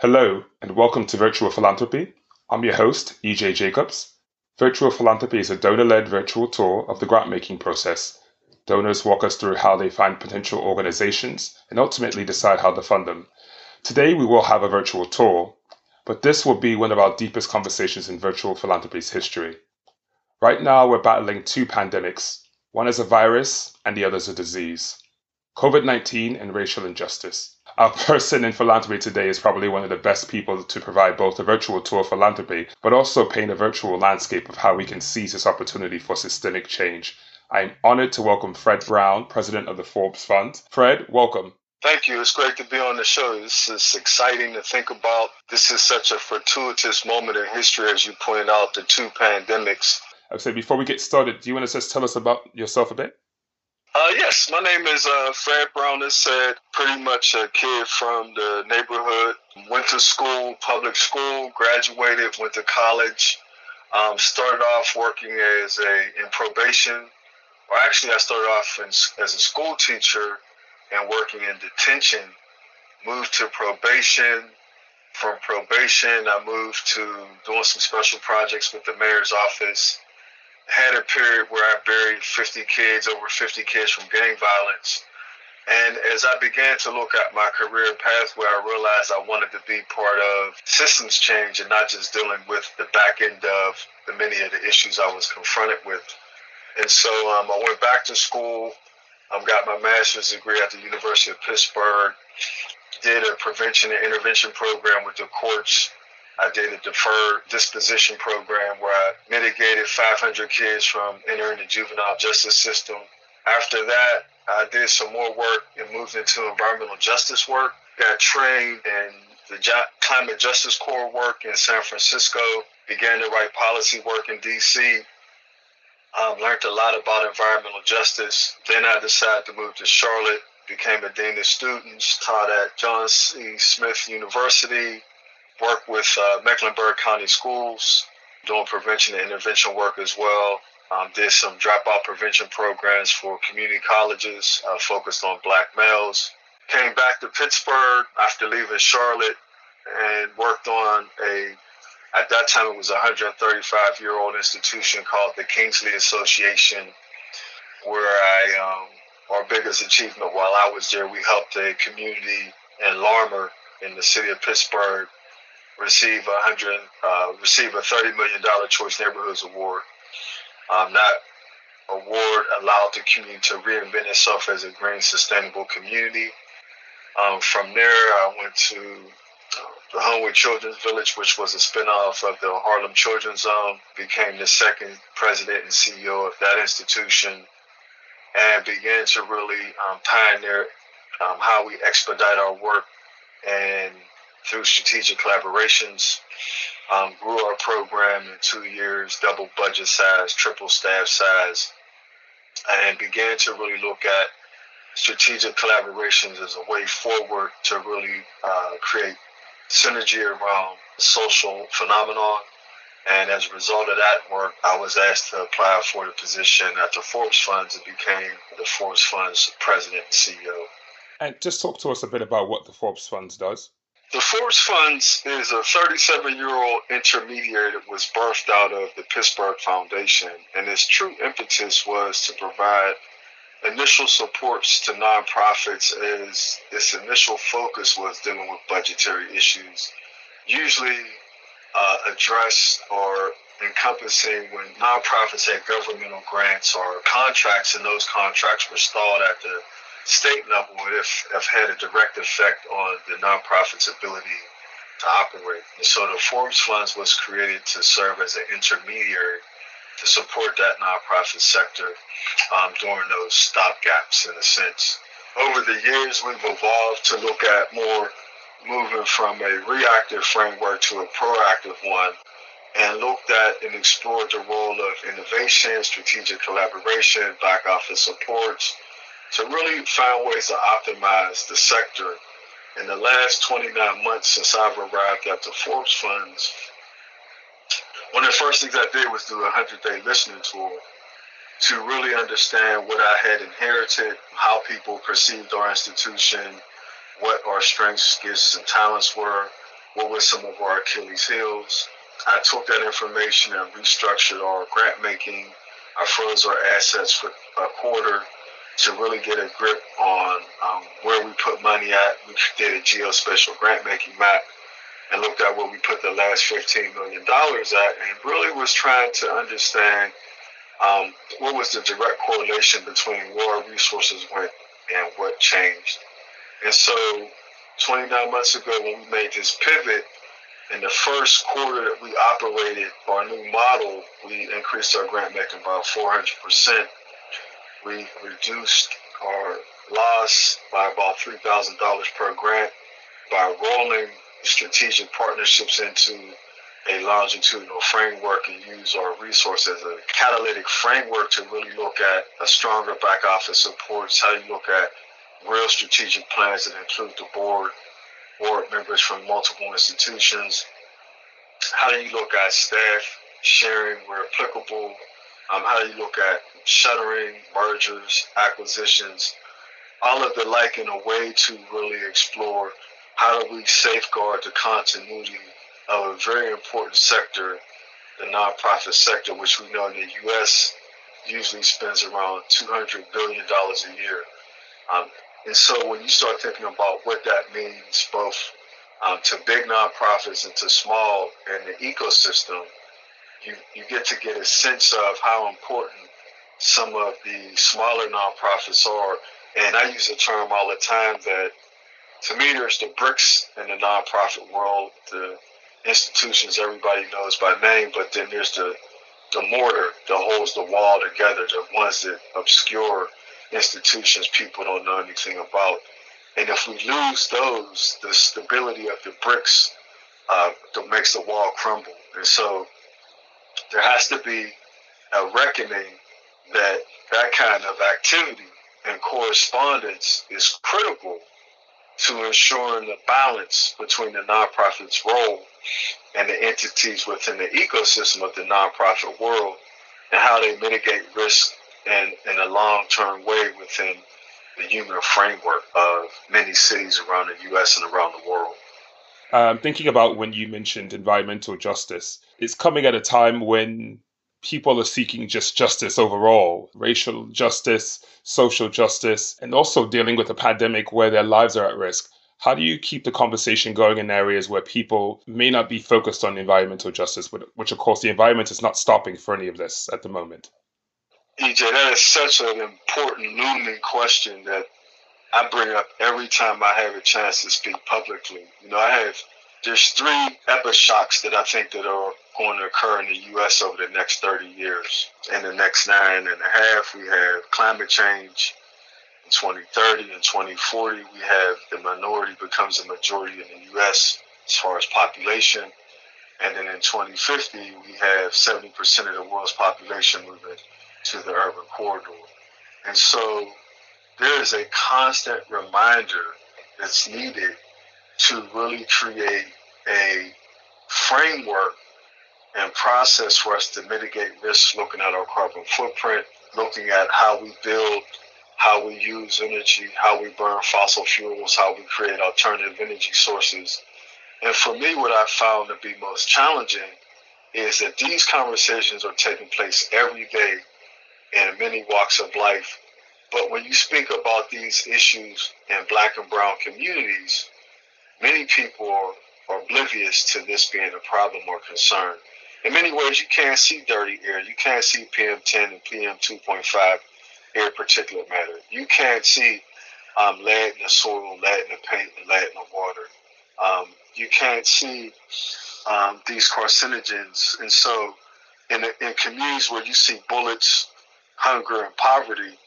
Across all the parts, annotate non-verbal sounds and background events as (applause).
Hello, and welcome to Virtual Philanthropy. I'm your host, EJ Jacobs. Virtual Philanthropy is a donor led virtual tour of the grant making process. Donors walk us through how they find potential organizations and ultimately decide how to fund them. Today, we will have a virtual tour, but this will be one of our deepest conversations in virtual philanthropy's history. Right now, we're battling two pandemics one is a virus, and the other is a disease COVID 19 and racial injustice. Our (laughs) person in philanthropy today is probably one of the best people to provide both a virtual tour of philanthropy, but also paint a virtual landscape of how we can seize this opportunity for systemic change. I'm honored to welcome Fred Brown, president of the Forbes Fund. Fred, welcome. Thank you. It's great to be on the show. This is exciting to think about. This is such a fortuitous moment in history, as you pointed out, the two pandemics. I would say before we get started, do you want to just tell us about yourself a bit? Uh, yes, my name is uh, Fred Brown. As said, pretty much a kid from the neighborhood. Went to school, public school, graduated, went to college. Um, started off working as a in probation, or actually, I started off in, as a school teacher and working in detention. Moved to probation. From probation, I moved to doing some special projects with the mayor's office had a period where I buried 50 kids, over 50 kids from gang violence. And as I began to look at my career pathway, I realized I wanted to be part of systems change and not just dealing with the back end of the many of the issues I was confronted with. And so um, I went back to school, um, got my master's degree at the University of Pittsburgh, did a prevention and intervention program with the courts I did a deferred disposition program where I mitigated 500 kids from entering the juvenile justice system. After that, I did some more work and moved into environmental justice work. Got trained in the Climate Justice Corps work in San Francisco. Began to write policy work in D.C. Um, learned a lot about environmental justice. Then I decided to move to Charlotte. Became a dean of students. Taught at Johnson C. Smith University work with uh, Mecklenburg County Schools, doing prevention and intervention work as well. Um, did some dropout prevention programs for community colleges uh, focused on black males. Came back to Pittsburgh after leaving Charlotte and worked on a, at that time it was a 135 year old institution called the Kingsley Association, where I, um, our biggest achievement while I was there, we helped a community in Larimer in the city of Pittsburgh receive a hundred, uh, receive a thirty million dollar Choice Neighborhoods Award. Um, that award allowed the community to reinvent itself as a green, sustainable community. Um, from there, I went to uh, the Homewood Children's Village, which was a spinoff of the Harlem Children's Zone. Became the second president and CEO of that institution, and began to really um, pioneer um, how we expedite our work and through strategic collaborations. Um, grew our program in two years, double budget size, triple staff size, and began to really look at strategic collaborations as a way forward to really uh, create synergy around social phenomenon. And as a result of that work, I was asked to apply for the position at the Forbes Funds and became the Forbes Funds president and CEO. And just talk to us a bit about what the Forbes Funds does. The Forbes Funds is a 37 year old intermediary that was birthed out of the Pittsburgh Foundation, and its true impetus was to provide initial supports to nonprofits as its initial focus was dealing with budgetary issues, usually uh, addressed or encompassing when nonprofits had governmental grants or contracts, and those contracts were stalled at the state level would have, have had a direct effect on the nonprofit's ability to operate. And so the Forbes Funds was created to serve as an intermediary to support that nonprofit sector um, during those stopgaps, in a sense. Over the years, we've evolved to look at more moving from a reactive framework to a proactive one and looked at and explored the role of innovation, strategic collaboration, back office supports, to really find ways to optimize the sector. In the last 29 months since I've arrived at the Forbes Funds, one of the first things I did was do a 100 day listening tour to really understand what I had inherited, how people perceived our institution, what our strengths, gifts, and talents were, what were some of our Achilles heels. I took that information and restructured our grant making. I froze our assets for a quarter to really get a grip on um, where we put money at. We did a geospatial grant making map and looked at where we put the last $15 million at and really was trying to understand um, what was the direct correlation between where our resources went and what changed. And so 29 months ago when we made this pivot, in the first quarter that we operated our new model, we increased our grant making by 400%. We reduced our loss by about $3,000 per grant by rolling strategic partnerships into a longitudinal framework and use our resources as a catalytic framework to really look at a stronger back office supports, how do you look at real strategic plans that include the board, board members from multiple institutions. How do you look at staff sharing where applicable? Um, how do you look at shuttering, mergers, acquisitions, all of the like in a way to really explore how do we safeguard the continuity of a very important sector, the nonprofit sector, which we know in the U.S. usually spends around $200 billion a year. Um, and so when you start thinking about what that means, both um, to big nonprofits and to small in the ecosystem, you, you get to get a sense of how important some of the smaller nonprofits are. And I use the term all the time that to me, there's the bricks in the nonprofit world, the institutions everybody knows by name, but then there's the the mortar that holds the wall together, the ones that obscure institutions people don't know anything about. And if we lose those, the stability of the bricks uh, that makes the wall crumble. And so there has to be a reckoning that that kind of activity and correspondence is critical to ensuring the balance between the nonprofit's role and the entities within the ecosystem of the nonprofit world and how they mitigate risk in, in a long-term way within the human framework of many cities around the U.S. and around the world. Um, thinking about when you mentioned environmental justice, it's coming at a time when people are seeking just justice overall racial justice, social justice, and also dealing with a pandemic where their lives are at risk. How do you keep the conversation going in areas where people may not be focused on environmental justice, which, of course, the environment is not stopping for any of this at the moment? EJ, that is such an important looming question that I bring up every time I have a chance to speak publicly. You know, I have there's three epishocks that I think that are going to occur in the U.S. over the next 30 years. In the next nine and a half, we have climate change. In 2030 and 2040, we have the minority becomes a majority in the U.S. as far as population. And then in 2050, we have 70% of the world's population moving to the urban corridor. And so there is a constant reminder that's needed to really create a framework and process for us to mitigate risks, looking at our carbon footprint, looking at how we build, how we use energy, how we burn fossil fuels, how we create alternative energy sources. And for me, what I found to be most challenging is that these conversations are taking place every day in many walks of life. But when you speak about these issues in black and brown communities, many people are, oblivious to this being a problem or concern in many ways, you can't see dirty air. You can't see PM10 and PM2.5 air particulate matter. You can't see um, lead in the soil, lead in the paint, and lead in the water. Um, you can't see um, these carcinogens. And so, in, in communities where you see bullets, hunger, and poverty,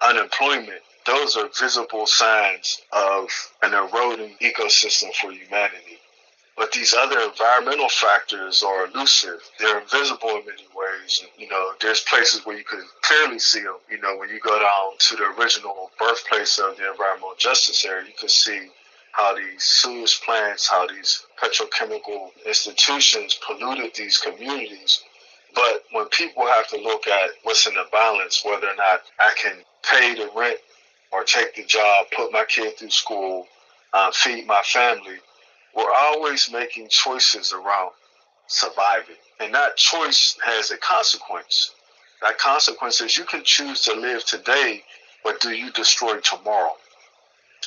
unemployment, those are visible signs of an eroding ecosystem for humanity. But these other environmental factors are elusive. They're invisible in many ways. You know, there's places where you can clearly see them. You know, when you go down to the original birthplace of the environmental justice area, you can see how these sewage plants, how these petrochemical institutions polluted these communities. But when people have to look at what's in the balance, whether or not I can pay the rent or take the job, put my kid through school, uh, feed my family, we're always making choices around surviving. And that choice has a consequence. That consequence is you can choose to live today, but do you destroy tomorrow?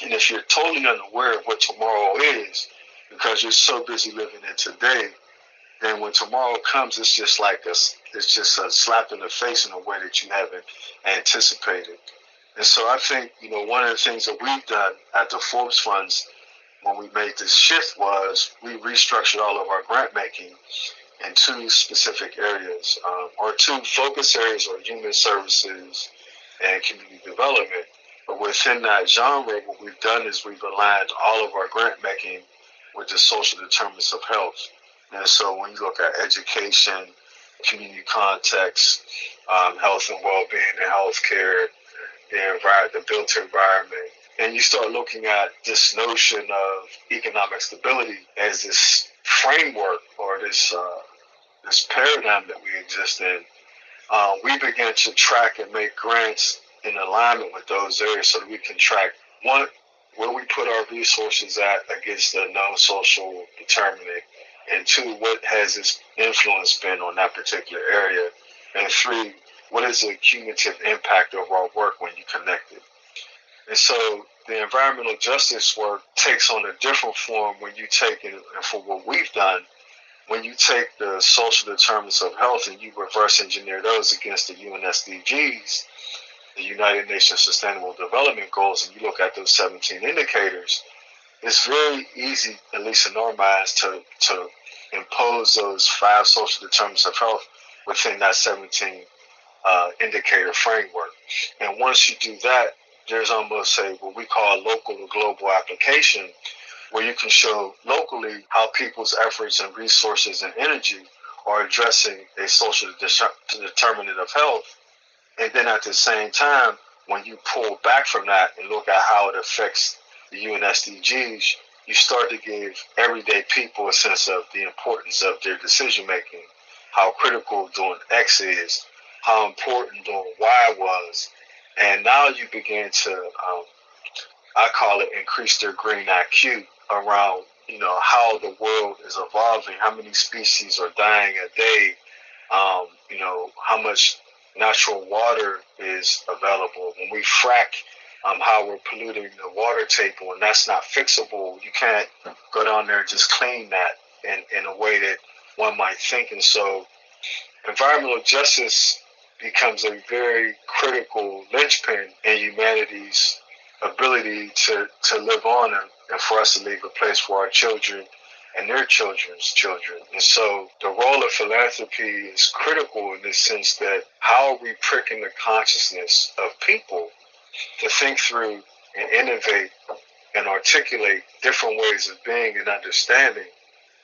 And if you're totally unaware of what tomorrow is, because you're so busy living in today, then when tomorrow comes, it's just like a, it's just a slap in the face in a way that you haven't anticipated. And so I think, you know, one of the things that we've done at the Forbes Funds when we made this shift was we restructured all of our grant making in two specific areas, um, or two focus areas, or human services and community development. But within that genre, what we've done is we've aligned all of our grant making with the social determinants of health. And so when you look at education, community context, um, health and well-being and healthcare, the, envir- the built environment, and you start looking at this notion of economic stability as this framework or this uh, this paradigm that we exist in, uh, we begin to track and make grants in alignment with those areas so that we can track one where we put our resources at against the non-social determinant, and two, what has its influence been on that particular area, and three, what is the cumulative impact of our work when you connect it. And so the environmental justice work takes on a different form when you take it, and for what we've done, when you take the social determinants of health and you reverse engineer those against the UN SDGs, the United Nations Sustainable Development Goals, and you look at those 17 indicators, it's very easy, at least in our minds, to, to impose those five social determinants of health within that 17 uh, indicator framework. And once you do that, there's almost a what we call a local to global application where you can show locally how people's efforts and resources and energy are addressing a social determinant of health. And then at the same time, when you pull back from that and look at how it affects the UN SDGs, you start to give everyday people a sense of the importance of their decision making, how critical doing X is, how important doing Y was. And now you begin to, um, I call it increase their green IQ around you know how the world is evolving, how many species are dying a day, um, you know how much natural water is available. When we frack, um, how we're polluting the water table, and that's not fixable. You can't go down there and just clean that in, in a way that one might think. And so, environmental justice becomes a very critical linchpin in humanity's ability to, to live on and, for us to leave a place for our children and their children's children. And so the role of philanthropy is critical in the sense that how are we pricking the consciousness of people to think through and innovate and articulate different ways of being and understanding.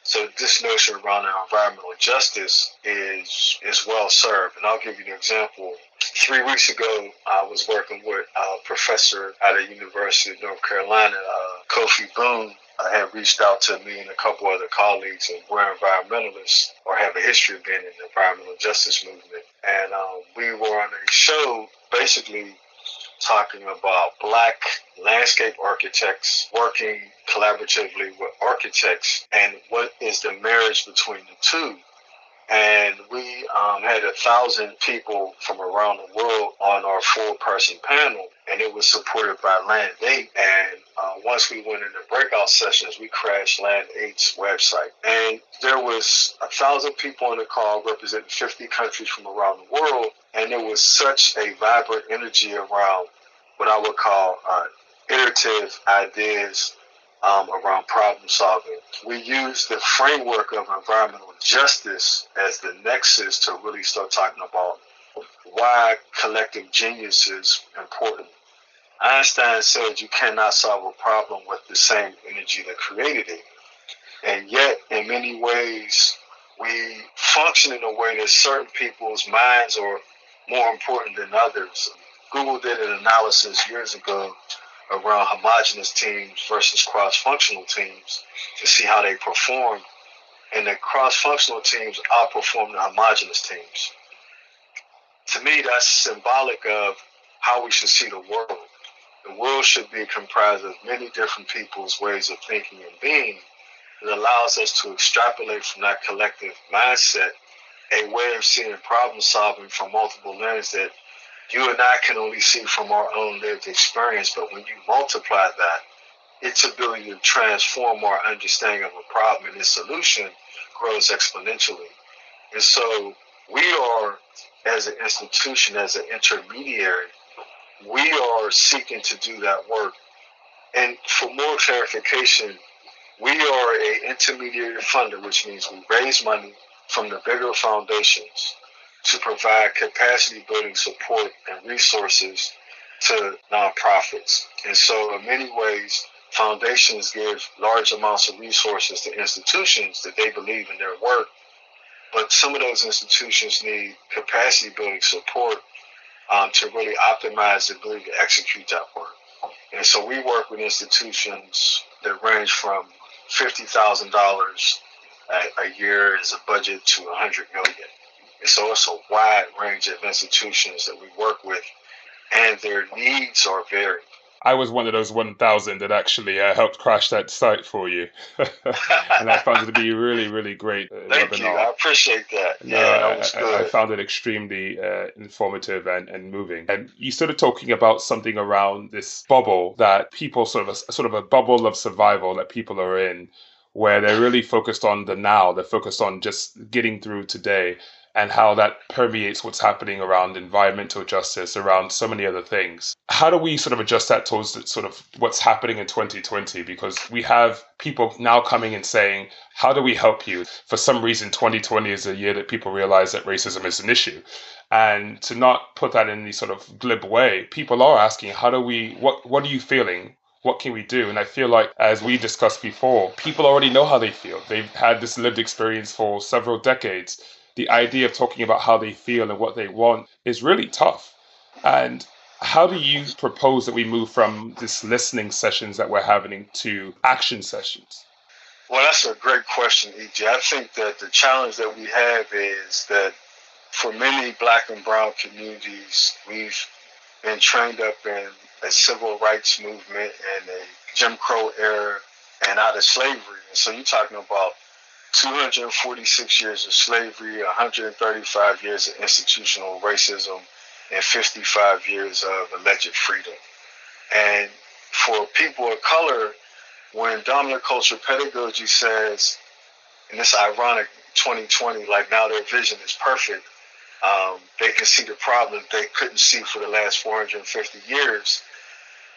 So this notion around environmental justice is is well served. And I'll give you an example three weeks ago, I was working with a professor at a university in North Carolina, uh, Kofi Boone. I had reached out to me and a couple other colleagues, and we're environmentalists or have a history of being in the environmental justice movement. And um, we were on a show basically talking about black landscape architects working collaboratively with architects and what is the marriage between the two. And we um, had a thousand people from around the world on our four-person panel, and it was supported by Land 8. And uh, once we went into breakout sessions, we crashed Land 8's website, and there was a thousand people on the call representing 50 countries from around the world, and there was such a vibrant energy around what I would call uh, iterative ideas um, around problem solving. We use the framework of environmental justice as the nexus to really start talking about why collective genius is important. Einstein said you cannot solve a problem with the same energy that created it. And yet, in many ways, we function in a way that certain people's minds are more important than others. Google did an analysis years ago around homogenous teams versus cross-functional teams to see how they perform, and the cross-functional teams outperform the homogenous teams. To me, that's symbolic of how we should see the world. The world should be comprised of many different people's ways of thinking and being, it allows us to extrapolate from that collective mindset a way of seeing problem solving from multiple lenses that you and I can only see from our own lived experience. But when you multiply that, its ability to transform our understanding of a problem and its solution grows exponentially. And so we are, as an institution, as an intermediary, we are seeking to do that work. And for more clarification, we are a intermediary funder, which means we raise money from the bigger foundations to provide capacity building support and resources to nonprofits. And so, in many ways, foundations give large amounts of resources to institutions that they believe in their work. But some of those institutions need capacity building support um, to really optimize the ability to execute that work. And so we work with institutions that range from $50,000 a year is a budget to 100 million. And so it's a wide range of institutions that we work with, and their needs are varied. I was one of those 1,000 that actually uh, helped crash that site for you. (laughs) and I found it to be a really, really great uh, Thank webinar. you. I appreciate that. No, yeah, that was I. I, found it extremely uh, informative and, and moving. And you started talking about something around this bubble that people sort of, a, sort of a bubble of survival that people are in where they're really focused on the now, they're focused on just getting through today and how that permeates what's happening around environmental justice, around so many other things. How do we sort of adjust that towards sort of what's happening in 2020? Because we have people now coming and saying, How do we help you? For some reason, 2020 is a year that people realize that racism is an issue. And to not put that in any sort of glib way, people are asking, How do we, what, what are you feeling? What can we do? And I feel like, as we discussed before, people already know how they feel. They've had this lived experience for several decades. The idea of talking about how they feel and what they want is really tough. And how do you propose that we move from this listening sessions that we're having to action sessions? Well, that's a great question, EJ. I think that the challenge that we have is that for many black and brown communities, we've been trained up in a civil rights movement and a Jim Crow era and out of slavery. And so you're talking about 246 years of slavery, 135 years of institutional racism, and 55 years of alleged freedom. And for people of color, when dominant culture pedagogy says, and it's ironic, 2020, like now their vision is perfect, um, they can see the problem they couldn't see for the last 450 years.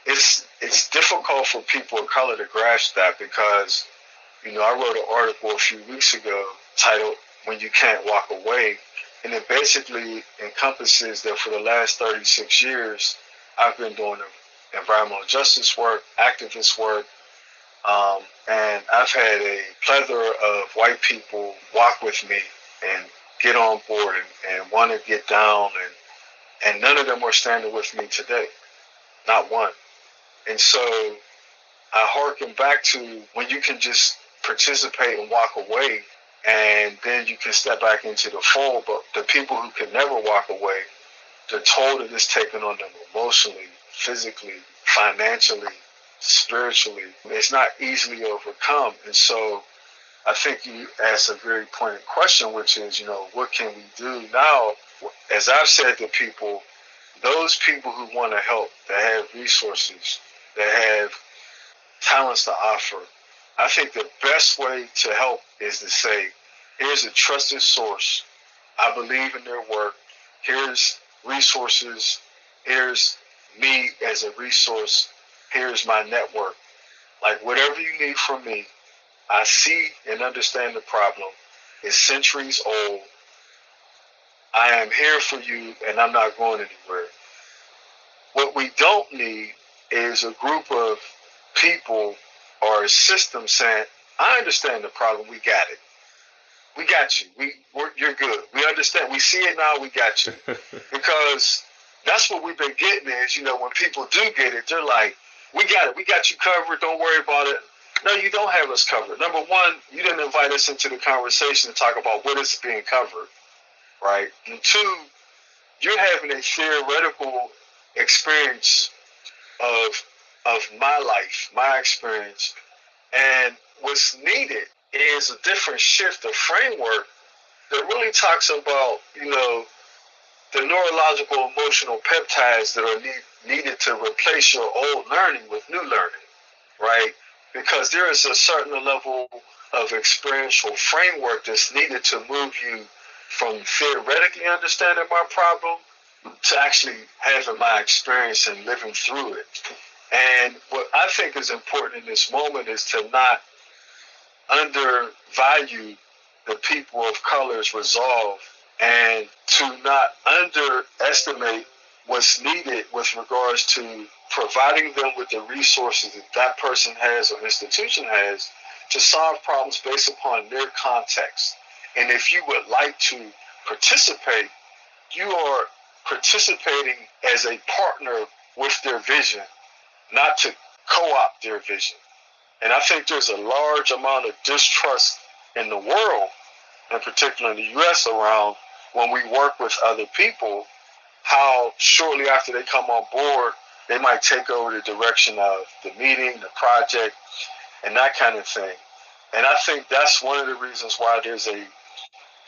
It's it's difficult for people of color to grasp that because you know I wrote an article a few weeks ago titled "When You Can't Walk Away," and it basically encompasses that for the last 36 years I've been doing environmental justice work, activist work, um, and I've had a plethora of white people walk with me and get on board and, and want to get down and and none of them are standing with me today. Not one. And so I harken back to when you can just participate and walk away, and then you can step back into the fold. But the people who can never walk away, the toll that is taken on them emotionally, physically, financially, spiritually, it's not easily overcome. And so I think you asked a very pointed question, which is, you know, what can we do now? As I've said to people, those people who want to help, that have resources, that have talents to offer. I think the best way to help is to say, here's a trusted source. I believe in their work. Here's resources. Here's me as a resource. Here's my network. Like whatever you need from me, I see and understand the problem. It's centuries old. I am here for you and I'm not going anywhere. What we don't need is a group of people or a system saying, I understand the problem, we got it. We got you. We you're good. We understand. We see it now. We got you. (laughs) because that's what we've been getting is, you know, when people do get it, they're like, we got it. We got you covered. Don't worry about it. No, you don't have us covered. Number one, you didn't invite us into the conversation to talk about what is being covered, right? And two, you're having a theoretical experience of of my life, my experience, and what's needed is a different shift of framework that really talks about, you know, the neurological emotional peptides that are need, needed to replace your old learning with new learning, right? Because there is a certain level of experiential framework that's needed to move you from theoretically understanding my problem to actually having my experience and living through it. And what I think is important in this moment is to not undervalue the people of color's resolve and to not underestimate what's needed with regards to providing them with the resources that that person has or institution has to solve problems based upon their context. And if you would like to participate, you are participating as a partner with their vision, not to co opt their vision. And I think there's a large amount of distrust in the world, in particular in the US, around when we work with other people, how shortly after they come on board, they might take over the direction of the meeting, the project, and that kind of thing. And I think that's one of the reasons why there's a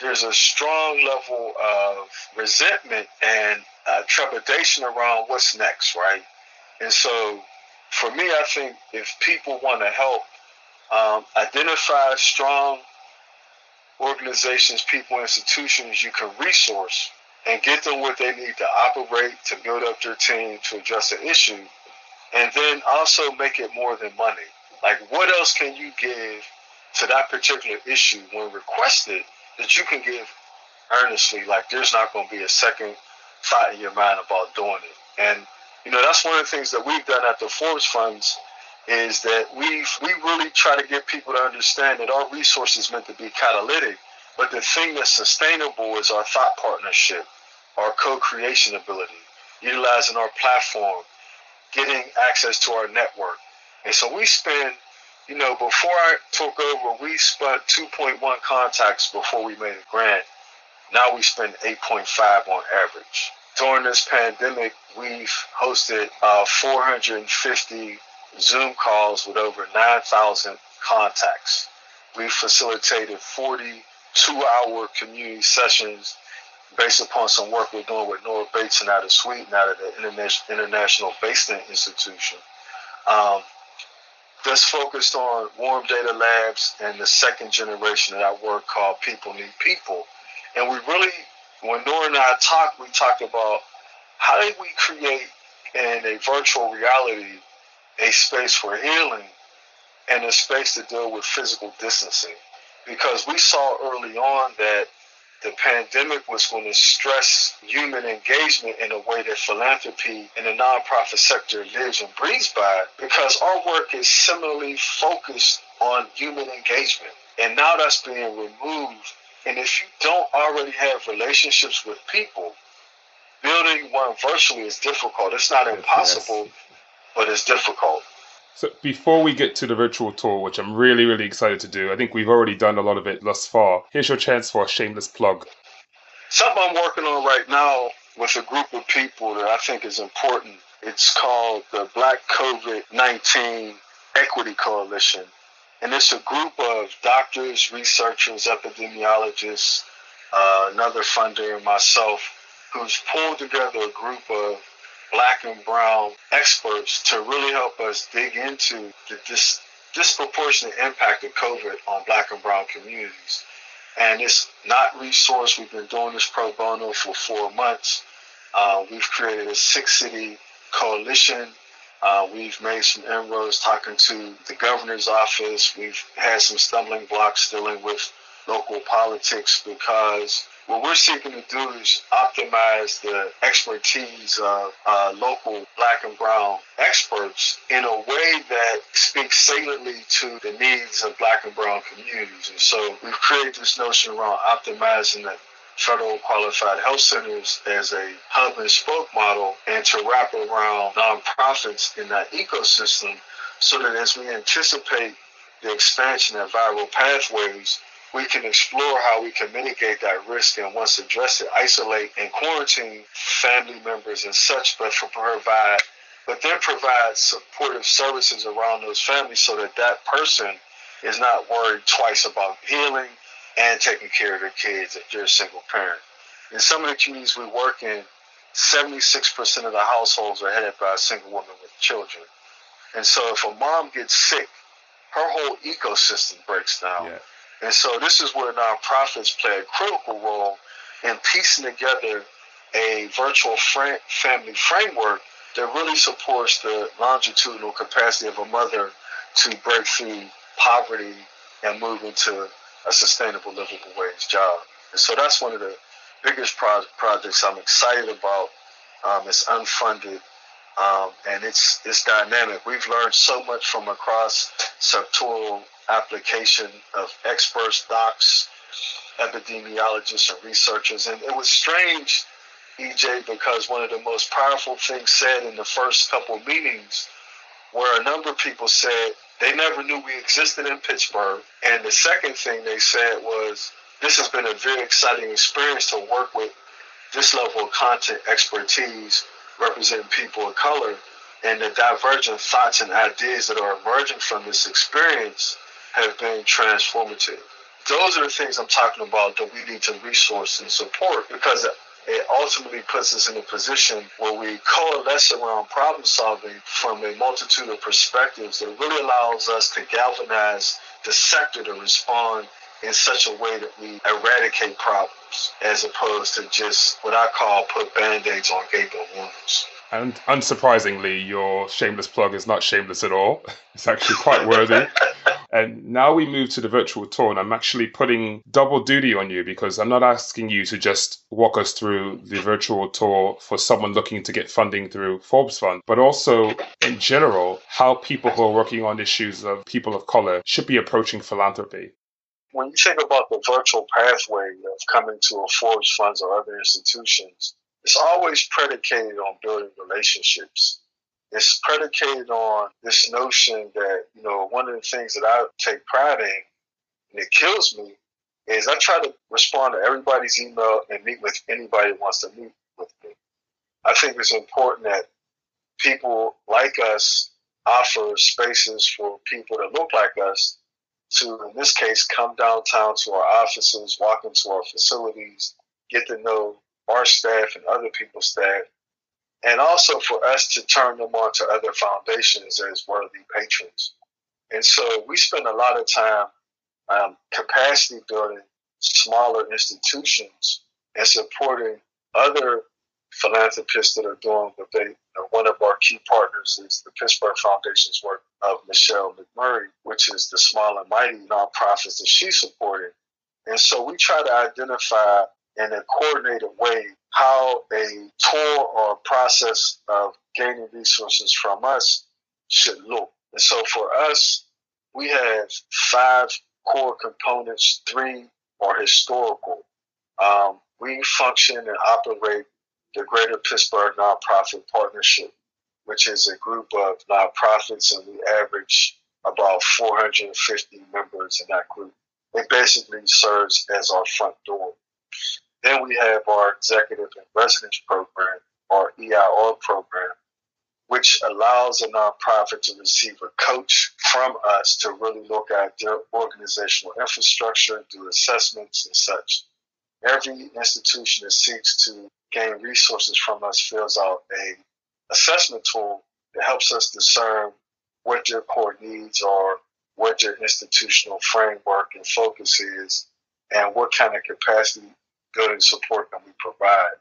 there's a strong level of resentment and uh, trepidation around what's next, right? And so, for me, I think if people want to help um, identify strong organizations, people, institutions you can resource and get them what they need to operate, to build up their team, to address an issue, and then also make it more than money. Like, what else can you give to that particular issue when requested that you can give earnestly? Like, there's not going to be a second thought in your mind about doing it. And, you know, that's one of the things that we've done at the Forbes Funds is that we we really try to get people to understand that our resources meant to be catalytic, but the thing that's sustainable is our thought partnership, our co-creation ability, utilizing our platform, getting access to our network. And so we spend, you know, before I took over, we spent 2.1 contacts before we made a grant. Now we spend 8.5 on average. During this pandemic, we've hosted uh, 450 Zoom calls with over 9,000 contacts. We facilitated 42 hour community sessions based upon some work we're doing with Nora Bateson out of Sweden, out of the International Bateson Institution. Um, that's focused on warm data labs and the second generation of that work called People Need People. And we really, when Nora and I talked, we talked about how did we create in a virtual reality a space for healing and a space to deal with physical distancing. Because we saw early on that the pandemic was going to stress human engagement in a way that philanthropy and the nonprofit sector lives and breathes by because our work is similarly focused on human engagement. And now that's being removed. And if you don't already have relationships with people, building one virtually is difficult. It's not impossible, yes but it's difficult. So before we get to the virtual tour, which I'm really, really excited to do, I think we've already done a lot of it thus far. Here's your chance for a shameless plug. Something I'm working on right now with a group of people that I think is important. It's called the Black COVID 19 Equity Coalition. And it's a group of doctors, researchers, epidemiologists, uh, another funder, and myself, who's pulled together a group of black and brown experts to really help us dig into the dis- disproportionate impact of COVID on black and brown communities. And it's not resourced. We've been doing this pro bono for four months. Uh, we've created a six city coalition. Uh, we've made some inroads talking to the governor's office. We've had some stumbling blocks dealing with local politics because what we're seeking to do is optimize the expertise of uh, local black and brown experts in a way that speaks saliently to the needs of black and brown communities. And so we've created this notion around optimizing the federal qualified health centers as a hub and spoke model and to wrap around nonprofits in that ecosystem so that as we anticipate the expansion of viral pathways, we can explore how we can mitigate that risk and once address it, isolate and quarantine family members and such, but for provide, but then provide supportive services around those families so that that person is not worried twice about healing and taking care of their kids if they're a single parent. In some of the communities we work in, 76% of the households are headed by a single woman with children. And so if a mom gets sick, her whole ecosystem breaks down. Yeah. And so this is where nonprofits play a critical role in piecing together a virtual fr- family framework that really supports the longitudinal capacity of a mother to break through poverty and move into a sustainable livable wage job. And so that's one of the biggest pro- projects I'm excited about. Um, it's unfunded um, and it's it's dynamic. We've learned so much from across sectoral application of experts, docs, epidemiologists, and researchers. And it was strange, EJ, because one of the most powerful things said in the first couple meetings, where a number of people said they never knew we existed in Pittsburgh, and the second thing they said was this has been a very exciting experience to work with this level of content expertise representing people of color and the divergent thoughts and ideas that are emerging from this experience have been transformative. Those are the things I'm talking about that we need to resource and support because it ultimately puts us in a position where we coalesce around problem solving from a multitude of perspectives that really allows us to galvanize the sector to respond in such a way that we eradicate problems as opposed to just what I call put band aids on gaping wounds. And unsurprisingly, your shameless plug is not shameless at all. (laughs) It's actually quite worthy. (laughs) and now we move to the virtual tour, and I'm actually putting double duty on you because I'm not asking you to just walk us through the virtual tour for someone looking to get funding through Forbes Fund, but also in general, how people who are working on issues of people of color should be approaching philanthropy when you think about the virtual pathway of coming to a Forbes Funds or other institutions, it's always predicated on building relationships. It's predicated on this notion that, you know, one of the things that I take pride in, and it kills me, is I try to respond to everybody's email and meet with anybody that wants to meet with me. I think it's important that people like us offer spaces for people that look like us to, in this case, come downtown to our offices, walk into our facilities, get to know our staff and other people's staff, and also for us to turn them on to other foundations as worthy patrons. And so we spend a lot of time um, capacity building smaller institutions and supporting other philanthropists that are doing what they, one of our key partners is the Pittsburgh Foundation's work of Michelle McMurray, which is the small and mighty nonprofits that she's supporting. And so we try to identify in a coordinated way how a tour or a process of gaining resources from us should look. And so for us, we have five core components. Three are historical. Um, we function and operate the Greater Pittsburgh Nonprofit Partnership, which is a group of nonprofits, and we average about 450 members in that group. It basically serves as our front door. Then we have our executive and residence program, our EIR program, which allows a nonprofit to receive a coach from us to really look at their organizational infrastructure, do assessments and such. Every institution that seeks to gain resources from us fills out a assessment tool that helps us discern what their core needs are, what their institutional framework and focus is, and what kind of capacity building support can we provide.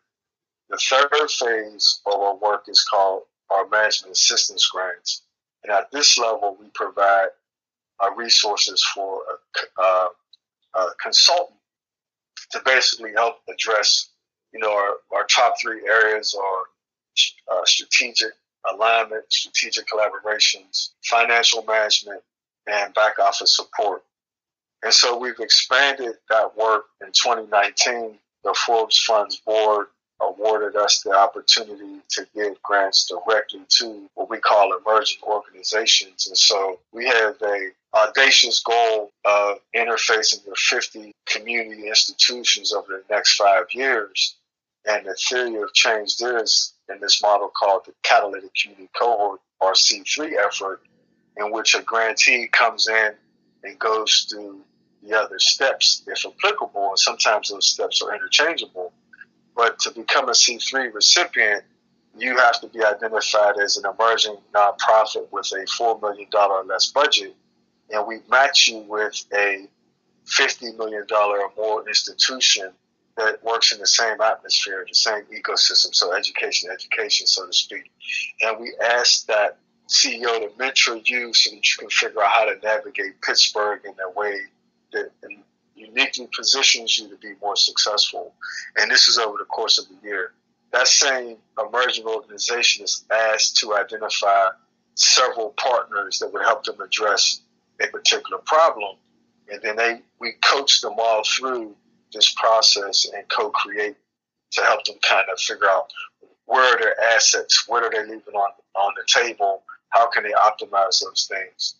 The third phase of our work is called our management assistance grants. And at this level, we provide uh, resources for a, uh, a consultant to basically help address you know, our, our top three areas are uh, strategic alignment, strategic collaborations, financial management, and back office support. And so we've expanded that work in 2019. The Forbes Funds Board awarded us the opportunity to give grants directly to what we call emerging organizations. And so we have a audacious goal of interfacing with 50 community institutions over the next five years and the theory of change there is in this model called the catalytic community cohort or C3 effort, in which a grantee comes in and goes through the other steps if applicable. And sometimes those steps are interchangeable. But to become a C3 recipient, you have to be identified as an emerging nonprofit with a $4 million or less budget. And we match you with a $50 million or more institution that works in the same atmosphere, the same ecosystem. So education, education, so to speak. And we ask that CEO to mentor you so that you can figure out how to navigate Pittsburgh in a way that uniquely positions you to be more successful. And this is over the course of the year. That same emerging organization is asked to identify several partners that would help them address a particular problem. And then they we coach them all through this process and co-create to help them kind of figure out where are their assets, what are they leaving on on the table, how can they optimize those things.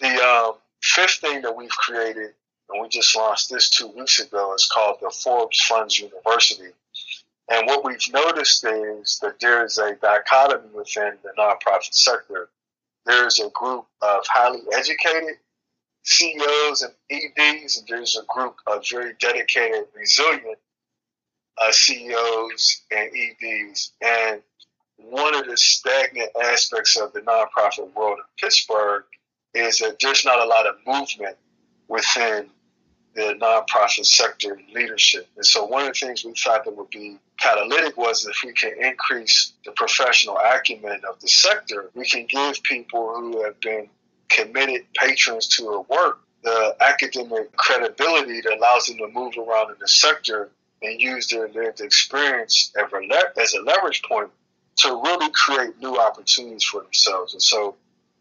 The um, fifth thing that we've created, and we just launched this two weeks ago, is called the Forbes Funds University. And what we've noticed is that there is a dichotomy within the nonprofit sector. There is a group of highly educated CEOs and EDs, and there's a group of very dedicated, resilient uh, CEOs and EDs. And one of the stagnant aspects of the nonprofit world in Pittsburgh is that there's not a lot of movement within the nonprofit sector leadership. And so one of the things we thought that would be catalytic was if we can increase the professional acumen of the sector, we can give people who have been committed patrons to her work the academic credibility that allows them to move around in the sector and use their lived experience as a leverage point to really create new opportunities for themselves. And so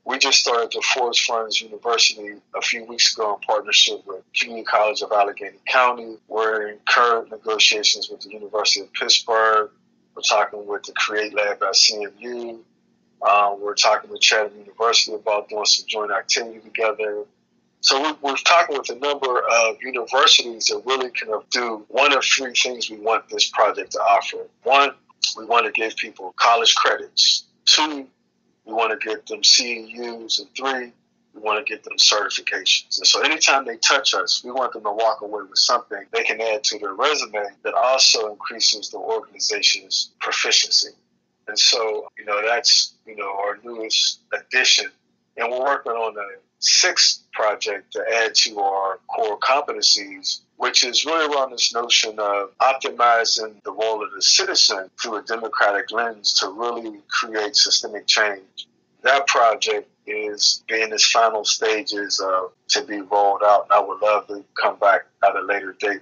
we just started the Forbes Funds University a few weeks ago in partnership with Community College of Allegheny County. We're in current negotiations with the University of Pittsburgh. We're talking with the Create Lab at CMU. Uh, we're talking with Chatham University about doing some joint activity together. So we, we're talking with a number of universities that really of do one of three things we want this project to offer. One, we want to give people college credits. Two, we want to get them CEUs. And three, we want to get them certifications. And so anytime they touch us, we want them to walk away with something they can add to their resume that also increases the organization's proficiency. And so, you know, that's, you know, our newest addition. And we're working on a sixth project to add to our core competencies, which is really around this notion of optimizing the role of the citizen through a democratic lens to really create systemic change. That project is in its final stages of to be rolled out, and I would love to come back at a later date,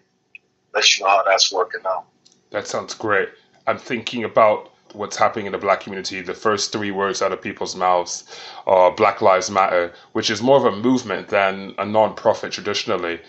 let you know how that's working out. That sounds great. I'm thinking about what's happening in the black community, the first three words out of people's mouths are Black Lives Matter, which is more of a movement than a non-profit traditionally.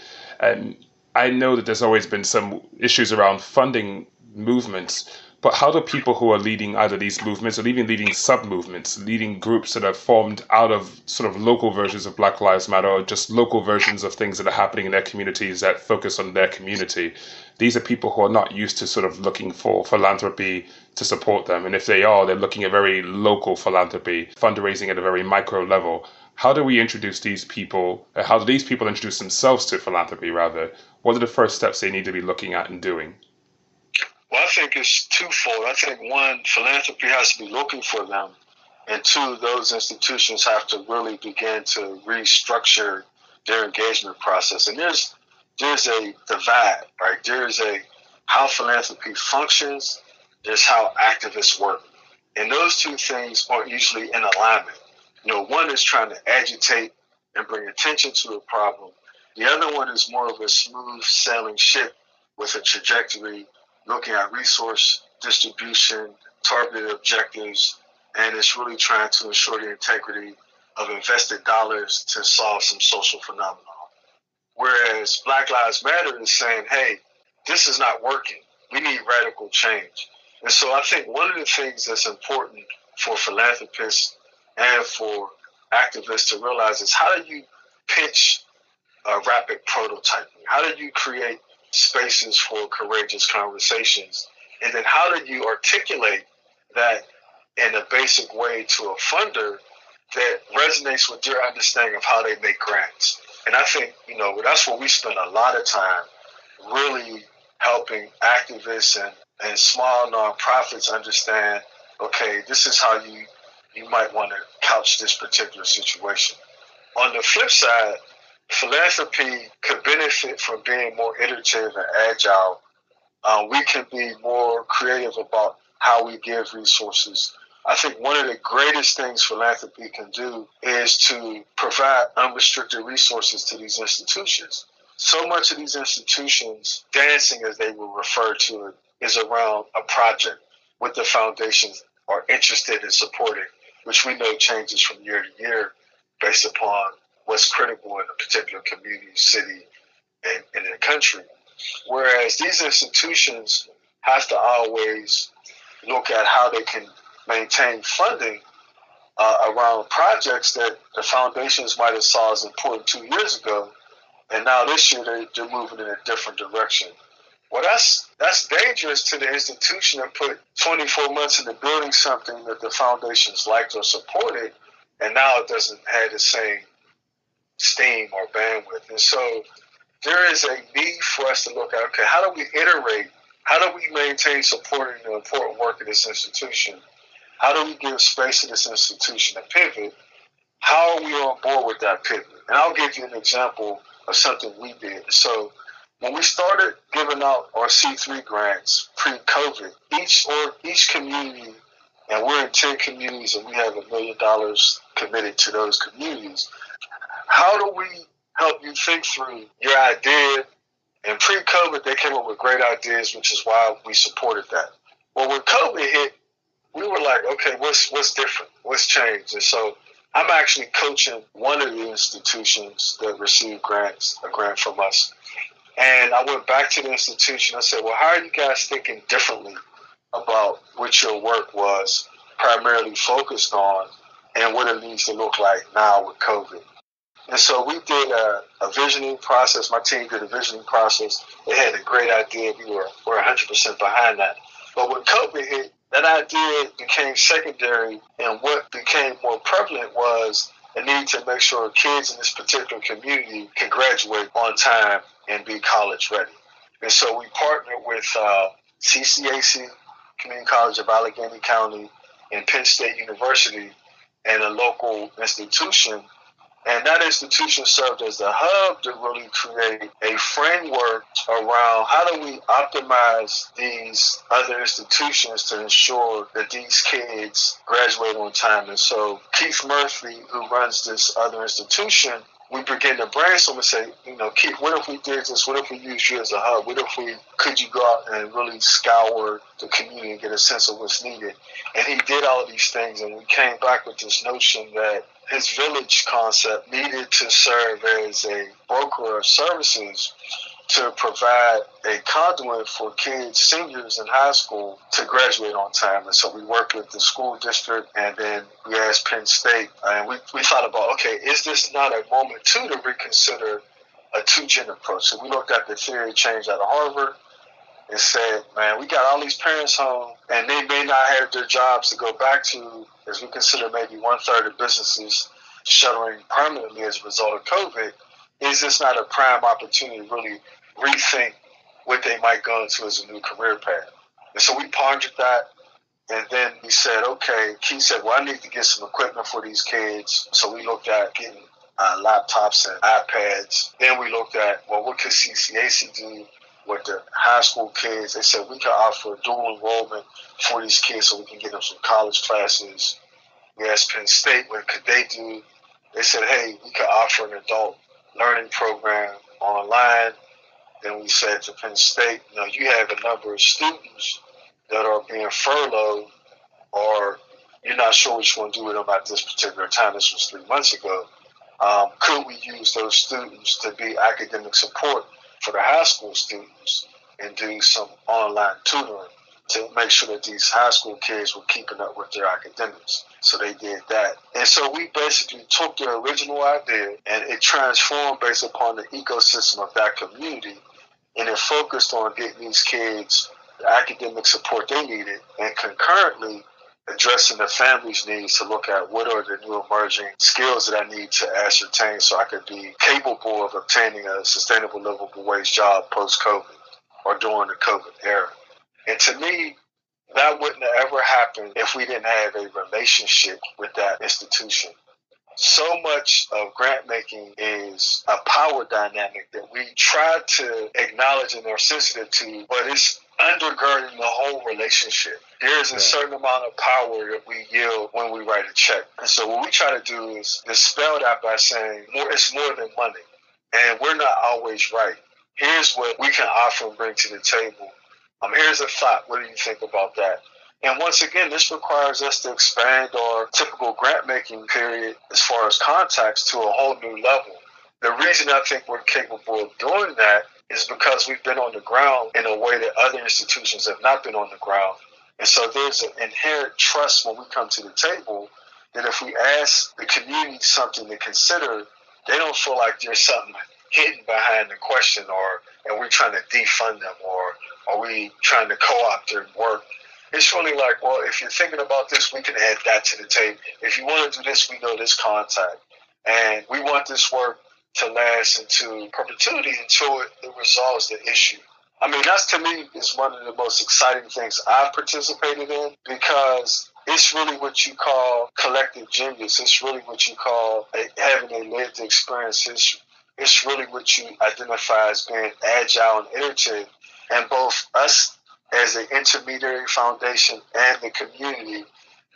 And I know that there's always been some issues around funding movements, but how do people who are leading either these movements or even leading sub movements, leading groups that are formed out of sort of local versions of Black Lives Matter or just local versions of things that are happening in their communities that focus on their community? These are people who are not used to sort of looking for philanthropy to support them. And if they are, they're looking at very local philanthropy, fundraising at a very micro level. How do we introduce these people? Uh, how do these people introduce themselves to philanthropy, rather? What are the first steps they need to be looking at and doing? Well, I think it's twofold. I think one, philanthropy has to be looking for them, and two, those institutions have to really begin to restructure their engagement process. And there's there's a divide, right? There's a how philanthropy functions, there's how activists work. And those two things aren't usually in alignment. You know, one is trying to agitate and bring attention to a problem. The other one is more of a smooth sailing ship with a trajectory looking at resource distribution, targeted objectives, and it's really trying to ensure the integrity of invested dollars to solve some social phenomenon. Whereas Black Lives Matter is saying, hey, this is not working. We need radical change. And so I think one of the things that's important for philanthropists and for activists to realize is how do you pitch a rapid prototyping? How do you create spaces for courageous conversations? And then how do you articulate that in a basic way to a funder that resonates with their understanding of how they make grants? And I think, you know, that's where we spend a lot of time really helping activists and, and small nonprofits understand, okay, this is how you, you might want to couch this particular situation. On the flip side, philanthropy could benefit from being more iterative and agile. Uh, we can be more creative about how we give resources. I think one of the greatest things philanthropy can do is to provide unrestricted resources to these institutions. So much of these institutions, dancing as they will refer to it, is around a project what the foundations are interested in supporting, which we know changes from year to year based upon what's critical in a particular community, city, and, in the country. Whereas these institutions have to always look at how they can maintain funding uh, around projects that the foundations might have saw as important two years ago, and now this year they, they're moving in a different direction. Well, that's that's dangerous to the institution that put 24 months into building something that the foundations liked or supported, and now it doesn't have the same steam or bandwidth. And so there is a need for us to look at okay, how do we iterate? How do we maintain supporting the important work of this institution? How do we give space to this institution to pivot? How are we on board with that pivot? And I'll give you an example of something we did. So when we started giving out our C3 grants pre-COVID, each or each community, and we're in 10 communities and we have a million dollars committed to those communities, how do we help you think through your idea? And pre-COVID, they came up with great ideas, which is why we supported that. Well, when COVID hit, we were like, okay, what's what's different? What's changed? And so I'm actually coaching one of the institutions that received grants, a grant from us. And I went back to the institution. I said, well, how are you guys thinking differently about what your work was primarily focused on and what it needs to look like now with COVID? And so we did a, a visioning process. My team did a visioning process. They had a great idea. We were, were 100% behind that. But when COVID hit, that idea became secondary. And what became more prevalent was the need to make sure kids in this particular community can graduate on time and be college ready. And so we partnered with uh, CCAC, Community College of Allegheny County, and Penn State University, and a local institution and that institution served as the hub to really create a framework around how do we optimize these other institutions to ensure that these kids graduate on time. And so Keith Murphy, who runs this other institution, we begin to brainstorm and say, you know, Keith, what if we did this? What if we use you as a hub? What if we could you go out and really scour the community and get a sense of what's needed? And he did all of these things, and we came back with this notion that his village concept needed to serve as a broker of services to provide a conduit for kids, seniors in high school to graduate on time. And so we worked with the school district and then we asked Penn State and we, we thought about, okay, is this not a moment too to reconsider a two-gen approach? So we looked at the theory change out of Harvard and said, man, we got all these parents home and they may not have their jobs to go back to as we consider maybe one third of businesses shuttering permanently as a result of COVID. Is this not a prime opportunity to really rethink what they might go into as a new career path? And so we pondered that. And then we said, okay, Keith said, well, I need to get some equipment for these kids. So we looked at getting uh, laptops and iPads. Then we looked at, well, what could CCAC do with the high school kids. They said we can offer dual enrollment for these kids so we can get them some college classes. We asked Penn State, what could they do? They said, hey, we can offer an adult learning program online. Then we said to Penn State, you know, you have a number of students that are being furloughed or you're not sure what you want to do with them at this particular time. This was three months ago. Um, could we use those students to be academic support for the high school students and doing some online tutoring to make sure that these high school kids were keeping up with their academics. So they did that. And so we basically took their original idea and it transformed based upon the ecosystem of that community. And it focused on getting these kids the academic support they needed and concurrently addressing the family's needs to look at what are the new emerging skills that I need to ascertain so I could be capable of obtaining a sustainable livable wage job post COVID or during the COVID era. And to me, that wouldn't have ever happened if we didn't have a relationship with that institution. So much of grant making is a power dynamic that we try to acknowledge and are sensitive to, but it's undergirding the whole relationship. There is a certain amount of power that we yield when we write a check. And so what we try to do is dispel that by saying more it's more than money. And we're not always right. Here's what we can offer and bring to the table. Um, here's a thought. What do you think about that? And once again, this requires us to expand our typical grant making period as far as contacts to a whole new level. The reason I think we're capable of doing that is because we've been on the ground in a way that other institutions have not been on the ground. And so there's an inherent trust when we come to the table that if we ask the community something to consider, they don't feel like there's something hidden behind the question or and we're trying to defund them or are we trying to co-opt their work it's really like, well, if you're thinking about this, we can add that to the table. If you want to do this, we know this contact. And we want this work to last into perpetuity until it, resolves the issue. I mean, that's to me is one of the most exciting things I've participated in because it's really what you call collective genius. It's really what you call having a lived experience. It's, it's really what you identify as being agile and iterative. And both us as an intermediary foundation and the community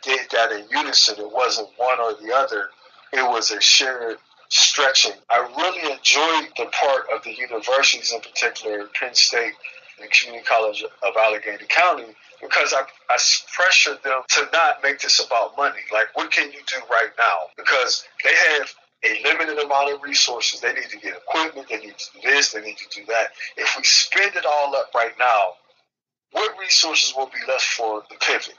did that in unison. It wasn't one or the other. It was a shared stretching. I really enjoyed the part of the universities, in particular Penn State and Community College of Allegheny County, because I, I pressured them to not make this about money. Like, what can you do right now? Because they have a limited amount of resources. They need to get equipment, they need to do this, they need to do that. If we spend it all up right now, what resources will be left for the pivot?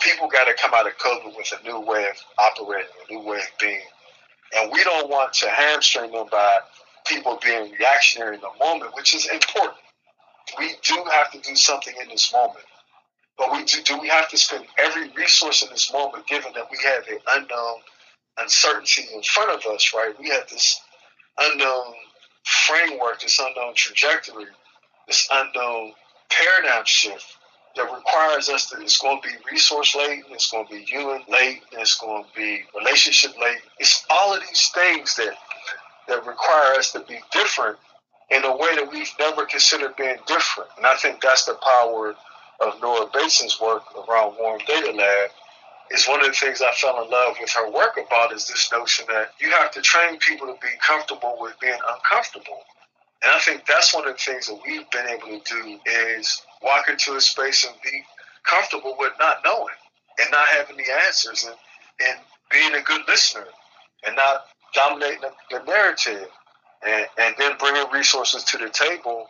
People got to come out of COVID with a new way of operating, a new way of being. And we don't want to hamstring them by people being reactionary in the moment, which is important. We do have to do something in this moment. But we do, do we have to spend every resource in this moment, given that we have an unknown uncertainty in front of us, right? We have this unknown framework, this unknown trajectory, this unknown paradigm shift that requires us to, it's going to be resource late, it's going to be human late, it's going to be relationship late. It's all of these things that that require us to be different in a way that we've never considered being different. And I think that's the power of Nora Bateson's work around Warm Data Lab. Is one of the things I fell in love with her work about is this notion that you have to train people to be comfortable with being uncomfortable. And I think that's one of the things that we've been able to do is walk into a space and be comfortable with not knowing and not having the answers and, and being a good listener and not dominating the, narrative and, and then bringing resources to the table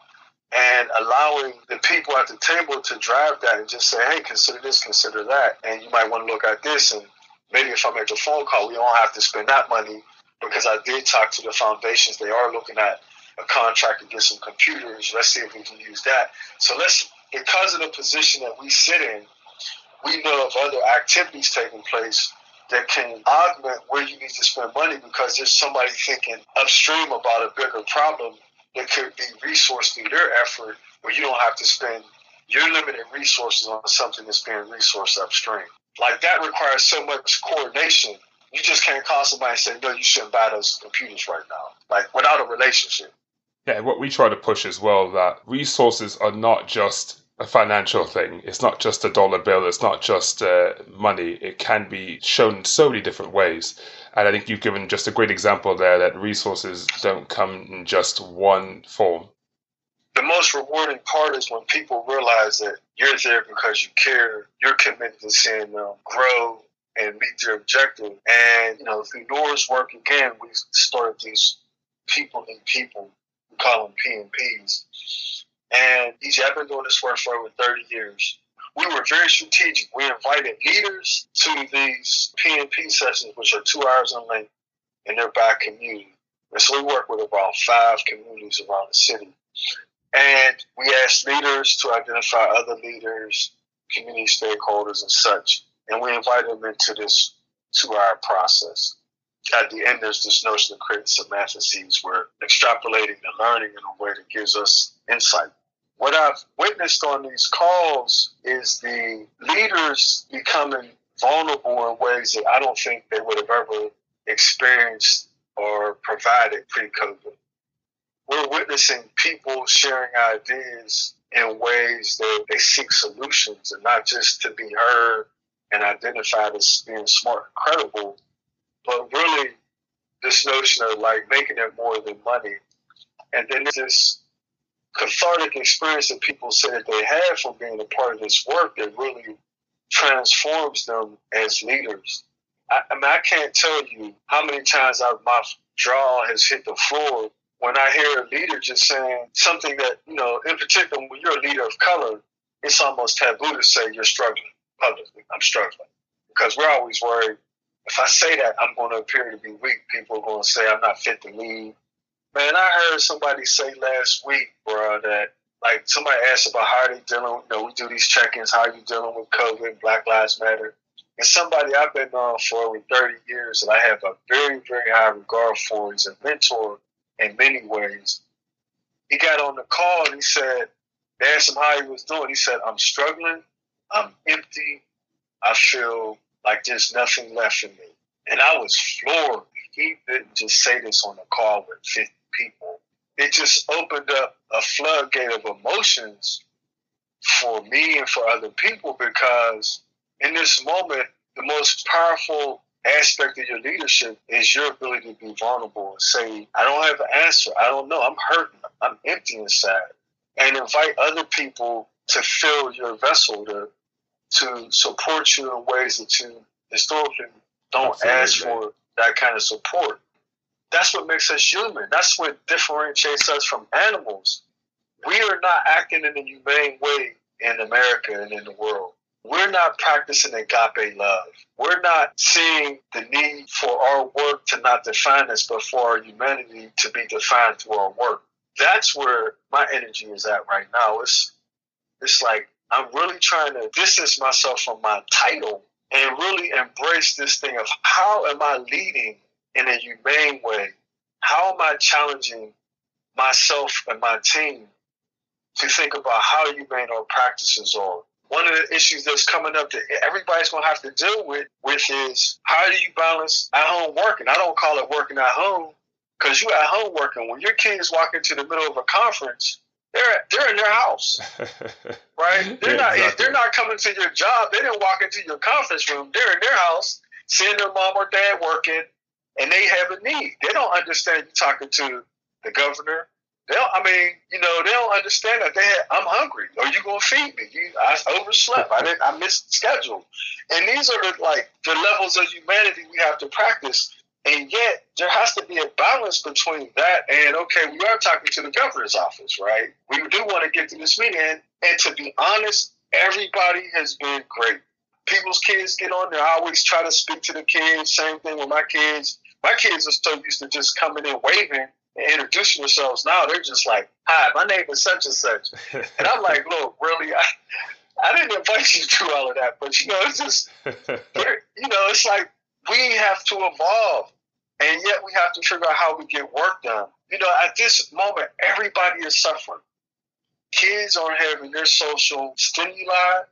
and allowing the people at the table to drive that and just say, hey, consider this, consider that. And you might want to look at this. And maybe if I make a phone call, we don't have to spend that money because I did talk to the foundations. They are looking at a contract to get some computers. Let's see if we can use that. So let's, because of the position that we sit in, we know of other activities taking place that can augment where you need to spend money because there's somebody thinking upstream about a bigger problem that could be resourced through their effort where you don't have to spend your limited resources on something that's being resourced upstream. Like that requires so much coordination. You just can't call somebody and say, no, you shouldn't buy those computers right now. Like without a relationship. Yeah, what we try to push as well that resources are not just a financial thing. It's not just a dollar bill. It's not just uh, money. It can be shown in so many different ways. And I think you've given just a great example there that resources don't come in just one form. The most rewarding part is when people realize that you're there because you care, you're committed to seeing them grow and meet their objective. And, you know, through Nora's work again, we started these people and people call them PMPs. And EJ, I've been doing this work for over 30 years. We were very strategic. We invited leaders to these PMP sessions, which are two hours in length, and they're back community. And so we work with about five communities around the city. And we asked leaders to identify other leaders, community stakeholders, and such. and we invite them into this two-hour process. At the end, there's this notion of creating some matrices where extrapolating and learning in a way that gives us insight. What I've witnessed on these calls is the leaders becoming vulnerable in ways that I don't think they would have ever experienced or provided pre-COVID. We're witnessing people sharing ideas in ways that they seek solutions and not just to be heard and identified as being smart and credible, but really this notion of like making it more than money. And then this cathartic experience that people say that they have from being a part of this work that really transforms them as leaders. I, I mean, I can't tell you how many times I've, my jaw has hit the floor when I hear a leader just saying something that, you know, in particular, when you're a leader of color, it's almost taboo to say you're struggling publicly. I'm struggling. Because we're always worried if I say that, I'm going to appear to be weak. People are going to say I'm not fit to lead. Man, I heard somebody say last week, bro, that like somebody asked about how are they dealing. You know, we do these check-ins. How are you dealing with COVID? Black Lives Matter. And somebody I've been on for over 30 years, and I have a very, very high regard for. He's a mentor in many ways. He got on the call and he said, they asked him how he was doing. He said, I'm struggling. I'm empty. I feel like there's nothing left in me. And I was floored. He didn't just say this on a call with 50 people. It just opened up a floodgate of emotions for me and for other people because in this moment, the most powerful aspect of your leadership is your ability to be vulnerable and say, I don't have an answer. I don't know. I'm hurting. I'm empty inside. And invite other people to fill your vessel, to to support you in ways that you historically don't Absolutely. ask for that kind of support. That's what makes us human. That's what differentiates us from animals. We are not acting in a humane way in America and in the world. We're not practicing agape love. We're not seeing the need for our work to not define us, but for our humanity to be defined through our work. That's where my energy is at right now. It's it's like I'm really trying to distance myself from my title and really embrace this thing of how am I leading in a humane way? How am I challenging myself and my team to think about how humane our practices are? One of the issues that's coming up that everybody's going to have to deal with, with is how do you balance at home working? I don't call it working at home because you're at home working. When your kids walk into the middle of a conference, they're they're in their house, (laughs) right? They're yeah, not exactly. they're not coming to your job. They didn't walk into your conference room. They're in their house, seeing their mom or dad working, and they have a need. They don't understand you talking to the governor. They don't, I mean, you know, they don't understand that they I'm hungry. Are you gonna feed me? You, I overslept. I didn't. I missed schedule. And these are the, like the levels of humanity we have to practice and yet, there has to be a balance between that and okay, we are talking to the governor's office, right? We do want to get to this meeting, and to be honest, everybody has been great. People's kids get on there. I always try to speak to the kids. Same thing with my kids. My kids are so used to just coming in waving and introducing themselves. Now they're just like, "Hi, my name is such and such," and I'm like, (laughs) "Look, really, I, I didn't invite you to all of that, but you know, it's just, (laughs) you know, it's like we have to evolve, and yet we have to figure out how we get work done. You know, at this moment, everybody is suffering. Kids aren't having their social stimuli.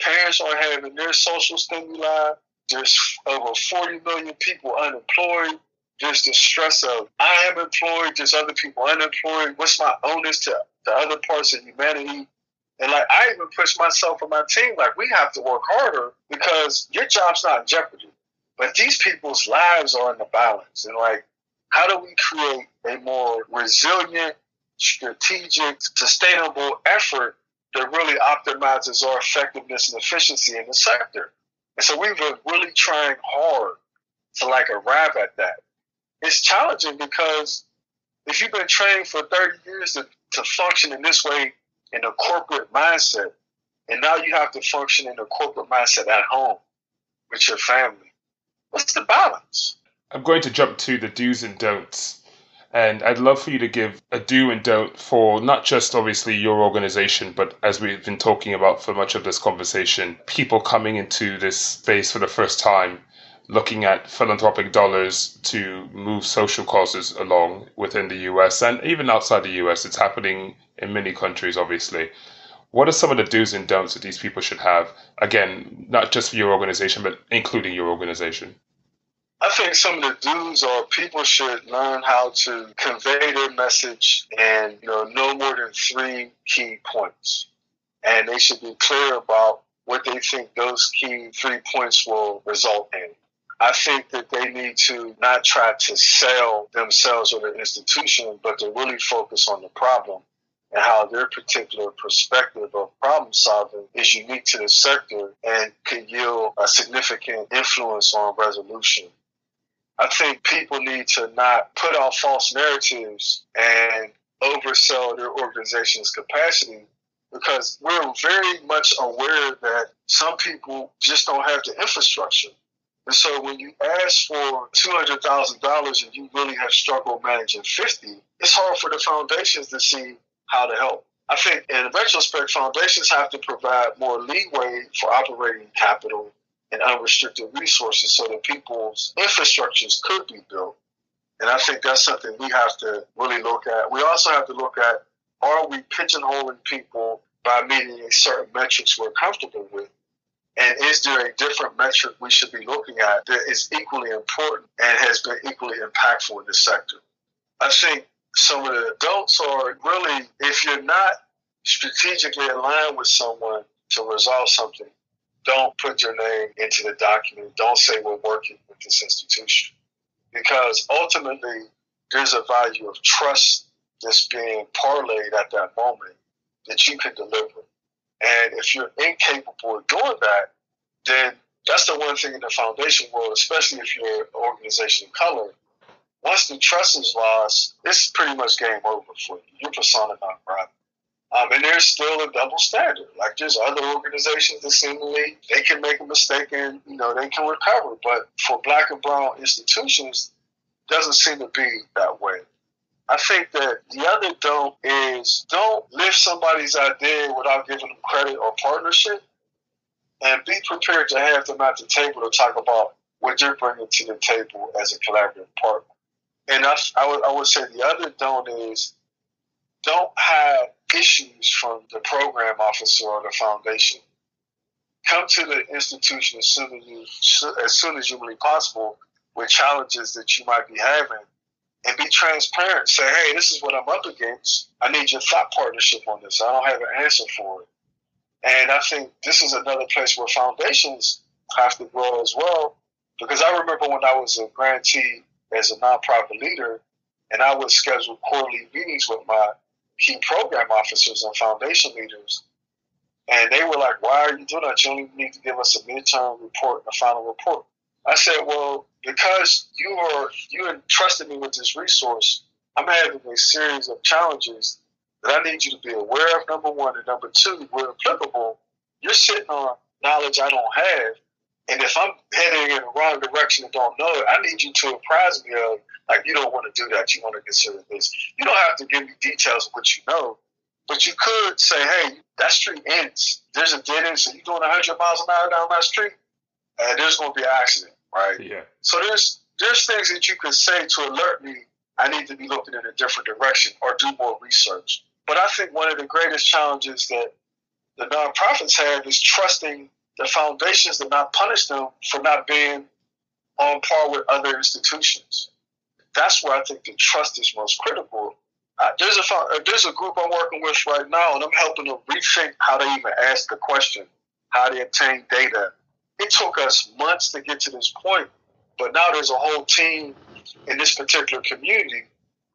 Parents aren't having their social stimuli. There's over 40 million people unemployed. There's the stress of I am employed, there's other people unemployed. What's my onus to the other parts of humanity? And like I even push myself and my team, like we have to work harder because your job's not in jeopardy. But these people's lives are in the balance. And like, how do we create a more resilient, strategic, sustainable effort that really optimizes our effectiveness and efficiency in the sector? And so we've been really trying hard to like arrive at that. It's challenging because if you've been trained for 30 years to, to function in this way in a corporate mindset, and now you have to function in a corporate mindset at home with your family What's the balance? I'm going to jump to the do's and don'ts. And I'd love for you to give a do and don't for not just obviously your organization, but as we've been talking about for much of this conversation, people coming into this space for the first time, looking at philanthropic dollars to move social causes along within the US and even outside the US. It's happening in many countries, obviously. What are some of the do's and don'ts that these people should have? Again, not just for your organization, but including your organization. I think some of the do's are people should learn how to convey their message and you know no more than three key points, and they should be clear about what they think those key three points will result in. I think that they need to not try to sell themselves or their institution, but to really focus on the problem and how their particular perspective of problem solving is unique to the sector and could yield a significant influence on resolution. I think people need to not put out false narratives and oversell their organization's capacity because we're very much aware that some people just don't have the infrastructure. And so when you ask for $200,000 and you really have struggled managing 50, it's hard for the foundations to see how to help. I think in retrospect, foundations have to provide more leeway for operating capital and unrestricted resources so that people's infrastructures could be built. And I think that's something we have to really look at. We also have to look at are we pigeonholing people by meeting certain metrics we're comfortable with? And is there a different metric we should be looking at that is equally important and has been equally impactful in this sector? I think some of the adults are really, if you're not strategically aligned with someone to resolve something, don't put your name into the document. Don't say we're working with this institution. Because ultimately, there's a value of trust that's being parlayed at that moment that you can deliver. And if you're incapable of doing that, then that's the one thing in the foundation world, especially if you're an organization of color. Once the trust is lost, it's pretty much game over for you. You're persona non grata. Um, and there's still a double standard. Like there's other organizations that seemingly they can make a mistake and you know they can recover, but for black and brown institutions, doesn't seem to be that way. I think that the other don't is don't lift somebody's idea without giving them credit or partnership, and be prepared to have them at the table to talk about what you're bringing to the table as a collaborative partner. And I, I, would, I would say the other don't is don't have issues from the program officer or the foundation. Come to the institution as soon as you as soon as humanly possible with challenges that you might be having, and be transparent. Say, hey, this is what I'm up against. I need your thought partnership on this. I don't have an answer for it. And I think this is another place where foundations have to grow as well. Because I remember when I was a grantee as a nonprofit leader, and I would schedule quarterly meetings with my key program officers and foundation leaders. And they were like, why are you doing that? You only need to give us a midterm report and a final report. I said, well, because you are you entrusted me with this resource, I'm having a series of challenges that I need you to be aware of, number one. And number two, where applicable, you're sitting on knowledge I don't have. And if I'm heading in the wrong direction and don't know it, I need you to apprise me of like you don't want to do that. You want to consider this. You don't have to give me details of what you know, but you could say, hey, that street ends. There's a dead end, so you're doing 100 miles an hour down that street, and there's going to be an accident, right? Yeah. So there's there's things that you can say to alert me. I need to be looking in a different direction or do more research. But I think one of the greatest challenges that the nonprofits have is trusting the foundations to not punish them for not being on par with other institutions that's where I think the trust is most critical. Uh, there's a uh, there's a group I'm working with right now, and I'm helping them rethink how they even ask the question, how they obtain data. It took us months to get to this point, but now there's a whole team in this particular community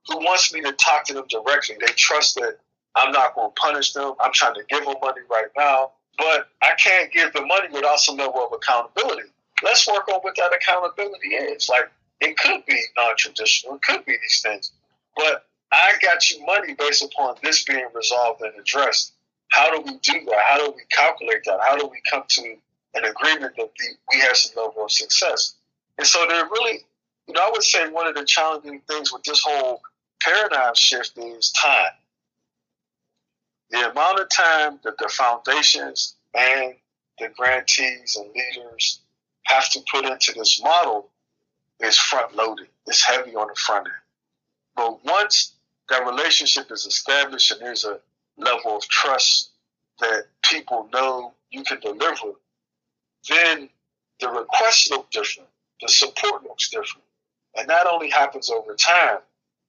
who wants me to talk to them directly. They trust that I'm not going to punish them. I'm trying to give them money right now, but I can't give the money without some level of accountability. Let's work on what that accountability is. Like it could be non-traditional. It could be these things. But I got you money based upon this being resolved and addressed. How do we do that? How do we calculate that? How do we come to an agreement that we have some level of success? And so they're really, you know, I would say one of the challenging things with this whole paradigm shift is time. The amount of time that the foundations and the grantees and leaders have to put into this model is front loaded. It's heavy on the front end. But once that relationship is established and there's a level of trust that people know you can deliver, then the requests look different, the support looks different. And that only happens over time.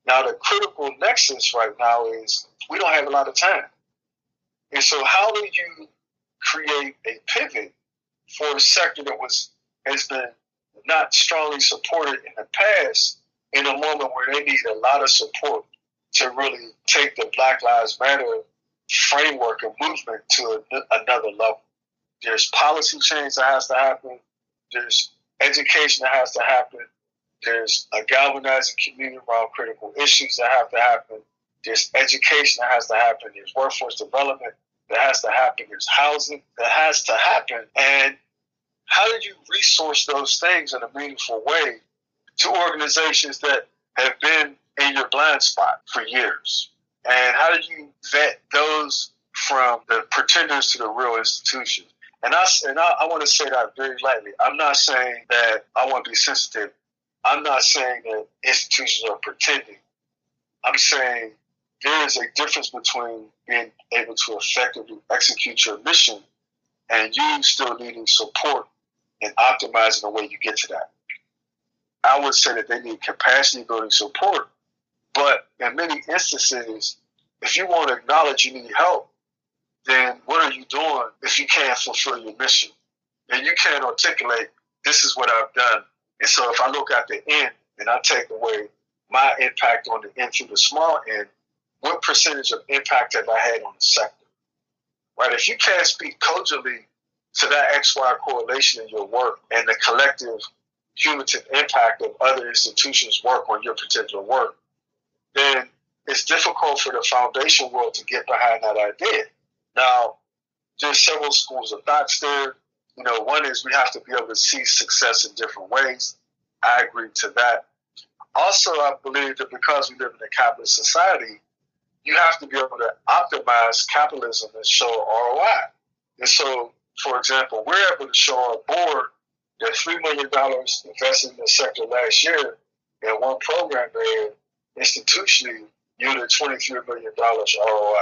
Now, the critical nexus right now is we don't have a lot of time. And so, how do you create a pivot for a sector that was has been not strongly supported in the past in a moment where they need a lot of support to really take the Black Lives Matter framework and movement to a, another level. There's policy change that has to happen. There's education that has to happen. There's a galvanizing community around critical issues that have to happen. There's education that has to happen. There's workforce development that has to happen. There's housing that has to happen. And how do you resource those things in a meaningful way to organizations that have been in your blind spot for years? And how do you vet those from the pretenders to the real institutions? And I and I, I want to say that very lightly. I'm not saying that I want to be sensitive. I'm not saying that institutions are pretending. I'm saying there is a difference between being able to effectively execute your mission and you still needing support and optimizing the way you get to that. I would say that they need capacity building support, but in many instances, if you want to acknowledge you need help, then what are you doing if you can't fulfill your mission? And you can't articulate, this is what I've done. And so if I look at the end and I take away my impact on the end through the small end, what percentage of impact have I had on the sector? Right? If you can't speak cogently to that XY correlation in your work and the collective cumulative impact of other institutions' work on your particular work, then it's difficult for the foundation world to get behind that idea. Now, there's several schools of thoughts there. You know, one is we have to be able to see success in different ways. I agree to that. Also, I believe that because we live in a capitalist society, you have to be able to optimize capitalism and show ROI. And so, for example, we're able to show our board that $3 million invested in the sector last year in one program there institutionally yielded $23 million ROI.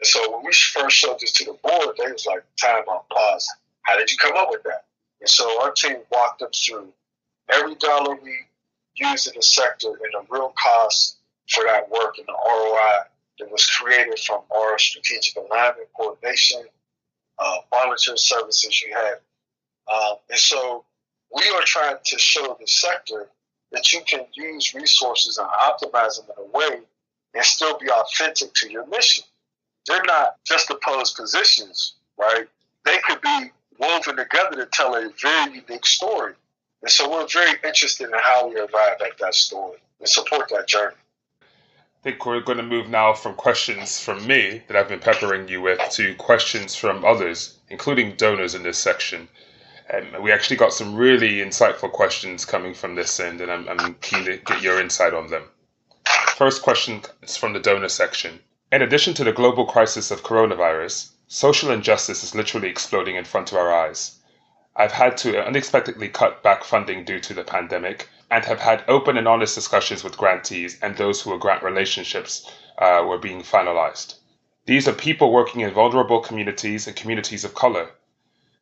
And so when we first showed this to the board, they was like, time on pause. How did you come up with that? And so our team walked them through every dollar we used in the sector and the real cost for that work and the ROI that was created from our strategic alignment, coordination, uh, volunteer services you have. Um, and so we are trying to show the sector that you can use resources and optimize them in a way and still be authentic to your mission. They're not just opposed positions, right? They could be woven together to tell a very unique story. And so we're very interested in how we arrive at that story and support that journey. I think we're going to move now from questions from me that I've been peppering you with to questions from others, including donors in this section. Um, we actually got some really insightful questions coming from this end, and I'm, I'm keen to get your insight on them. First question is from the donor section. In addition to the global crisis of coronavirus, social injustice is literally exploding in front of our eyes. I've had to unexpectedly cut back funding due to the pandemic and have had open and honest discussions with grantees and those who grant relationships uh, were being finalized. These are people working in vulnerable communities and communities of color.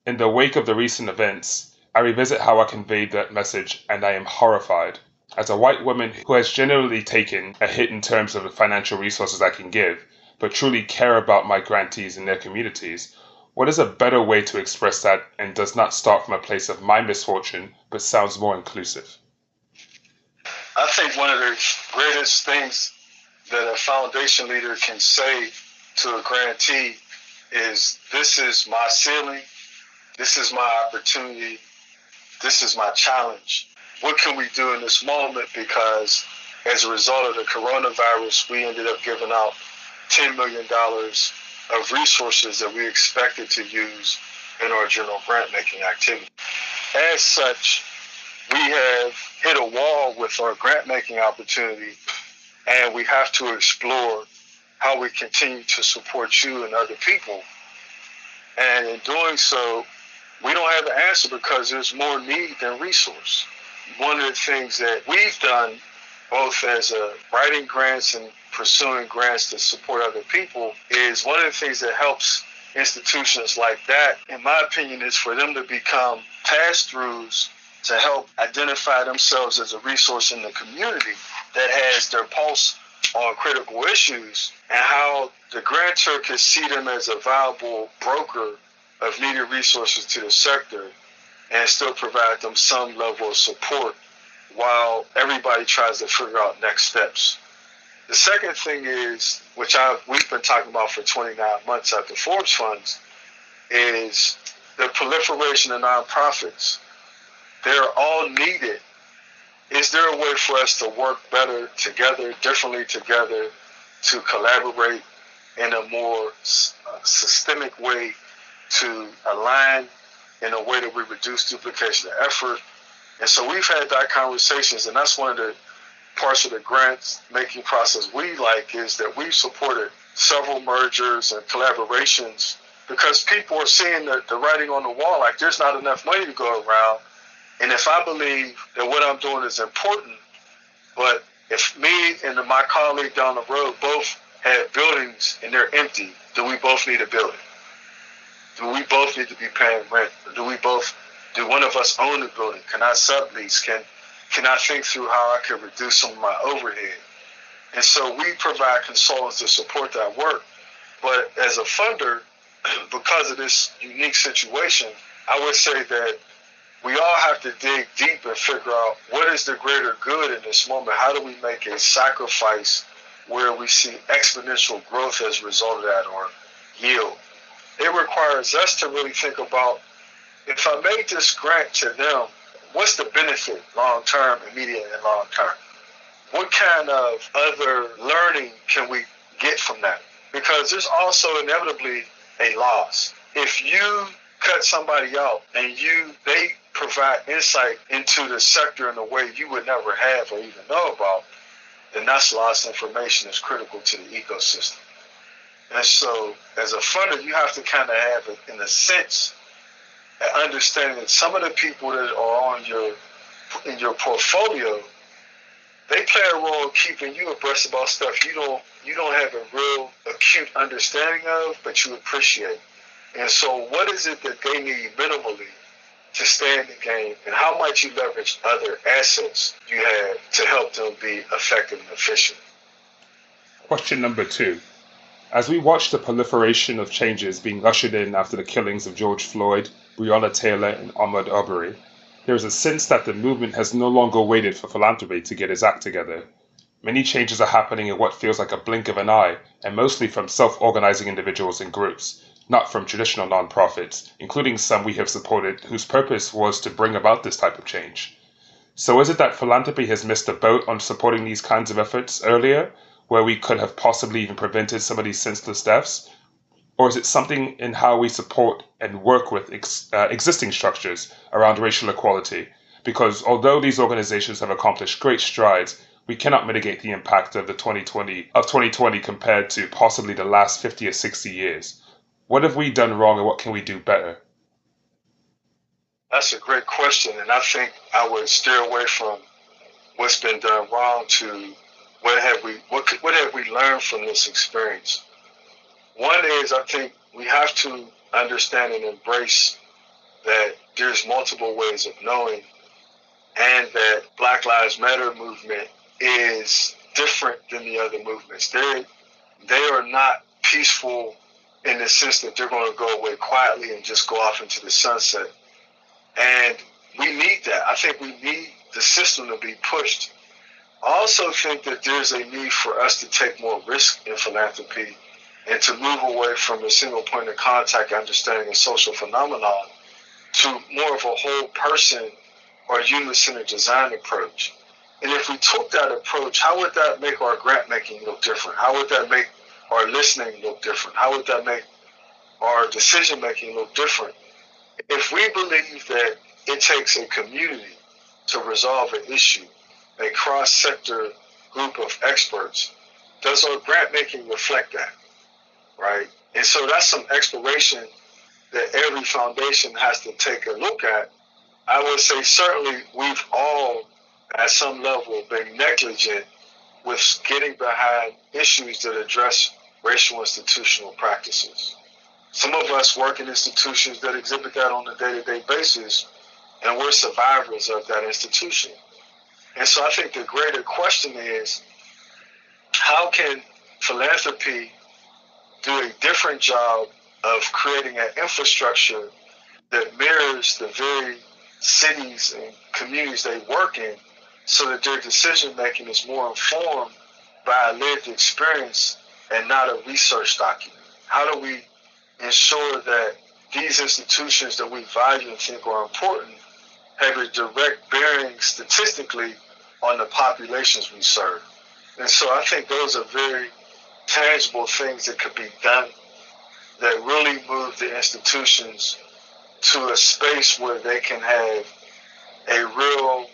In the wake of the recent events, I revisit how I conveyed that message and I am horrified as a white woman who has generally taken a hit in terms of the financial resources I can give, but truly care about my grantees and their communities, what is a better way to express that and does not start from a place of my misfortune, but sounds more inclusive? I think one of the greatest things that a foundation leader can say to a grantee is this is my ceiling, this is my opportunity, this is my challenge what can we do in this moment? Because as a result of the coronavirus, we ended up giving out $10 million of resources that we expected to use in our general grant making activity. As such, we have hit a wall with our grant making opportunity and we have to explore how we continue to support you and other people. And in doing so, we don't have the answer because there's more need than resource. One of the things that we've done, both as a writing grants and pursuing grants to support other people, is one of the things that helps institutions like that, in my opinion, is for them to become pass throughs to help identify themselves as a resource in the community that has their pulse on critical issues and how the grantor can see them as a viable broker of needed resources to the sector and still provide them some level of support while everybody tries to figure out next steps. The second thing is, which I we've been talking about for 29 months at the Forbes Funds, is the proliferation of nonprofits. They're all needed. Is there a way for us to work better together, differently together, to collaborate in a more uh, systemic way to align in a way that we reduce duplication of effort. And so we've had that conversations, and that's one of the parts of the grants making process we like is that we've supported several mergers and collaborations because people are seeing the, the writing on the wall like there's not enough money to go around. And if I believe that what I'm doing is important, but if me and my colleague down the road both have buildings and they're empty, do we both need a building? Do we both need to be paying rent? Do we both, do one of us own the building? Can I sublease? Can, can I think through how I could reduce some of my overhead? And so we provide consultants to support that work. But as a funder, (clears throat) because of this unique situation, I would say that we all have to dig deep and figure out what is the greater good in this moment. How do we make a sacrifice where we see exponential growth as a result of that or yield? it requires us to really think about if I made this grant to them, what's the benefit long term, immediate, and long term? What kind of other learning can we get from that? Because there's also inevitably a loss. If you cut somebody out and you they provide insight into the sector in a way you would never have or even know about, then that's lost information that's critical to the ecosystem. And so, as a funder, you have to kind of have, in a sense, an understanding that some of the people that are on your in your portfolio, they play a role keeping you abreast about stuff you don't you don't have a real acute understanding of, but you appreciate. And so, what is it that they need minimally to stay in the game, and how might you leverage other assets you have to help them be effective and efficient? Question number two. As we watch the proliferation of changes being ushered in after the killings of George Floyd, Breonna Taylor, and Ahmaud Arbery, there is a sense that the movement has no longer waited for philanthropy to get its act together. Many changes are happening in what feels like a blink of an eye, and mostly from self organizing individuals and groups, not from traditional nonprofits, including some we have supported whose purpose was to bring about this type of change. So, is it that philanthropy has missed the boat on supporting these kinds of efforts earlier, where we could have possibly even prevented some of these senseless deaths? Or is it something in how we support and work with ex- uh, existing structures around racial equality? Because although these organizations have accomplished great strides, we cannot mitigate the impact of the 2020 of 2020 compared to possibly the last 50 or 60 years. What have we done wrong and what can we do better? That's a great question, and I think I would steer away from what's been done wrong to what have we what what have we learned from this experience? One is I think we have to understand and embrace that there's multiple ways of knowing and that Black Lives Matter movement is different than the other movements. They they are not peaceful in the sense that they're going to go away quietly and just go off into the sunset. And we need that. I think we need the system to be pushed I also think that there's a need for us to take more risk in philanthropy and to move away from a single point of contact understanding a social phenomenon to more of a whole person or human centered design approach. And if we took that approach, how would that make our grant making look different? How would that make our listening look different? How would that make our decision making look different? If we believe that it takes a community to resolve an issue, a cross sector group of experts, does our grant making reflect that? Right? And so that's some exploration that every foundation has to take a look at. I would say certainly we've all, at some level, been negligent with getting behind issues that address racial institutional practices. Some of us work in institutions that exhibit that on a day to day basis, and we're survivors of that institution. And so I think the greater question is how can philanthropy do a different job of creating an infrastructure that mirrors the very cities and communities they work in so that their decision making is more informed by a lived experience and not a research document? How do we ensure that these institutions that we value and think are important have a direct bearing statistically on the populations we serve? And so I think those are very tangible things that could be done that really move the institutions to a space where they can have a real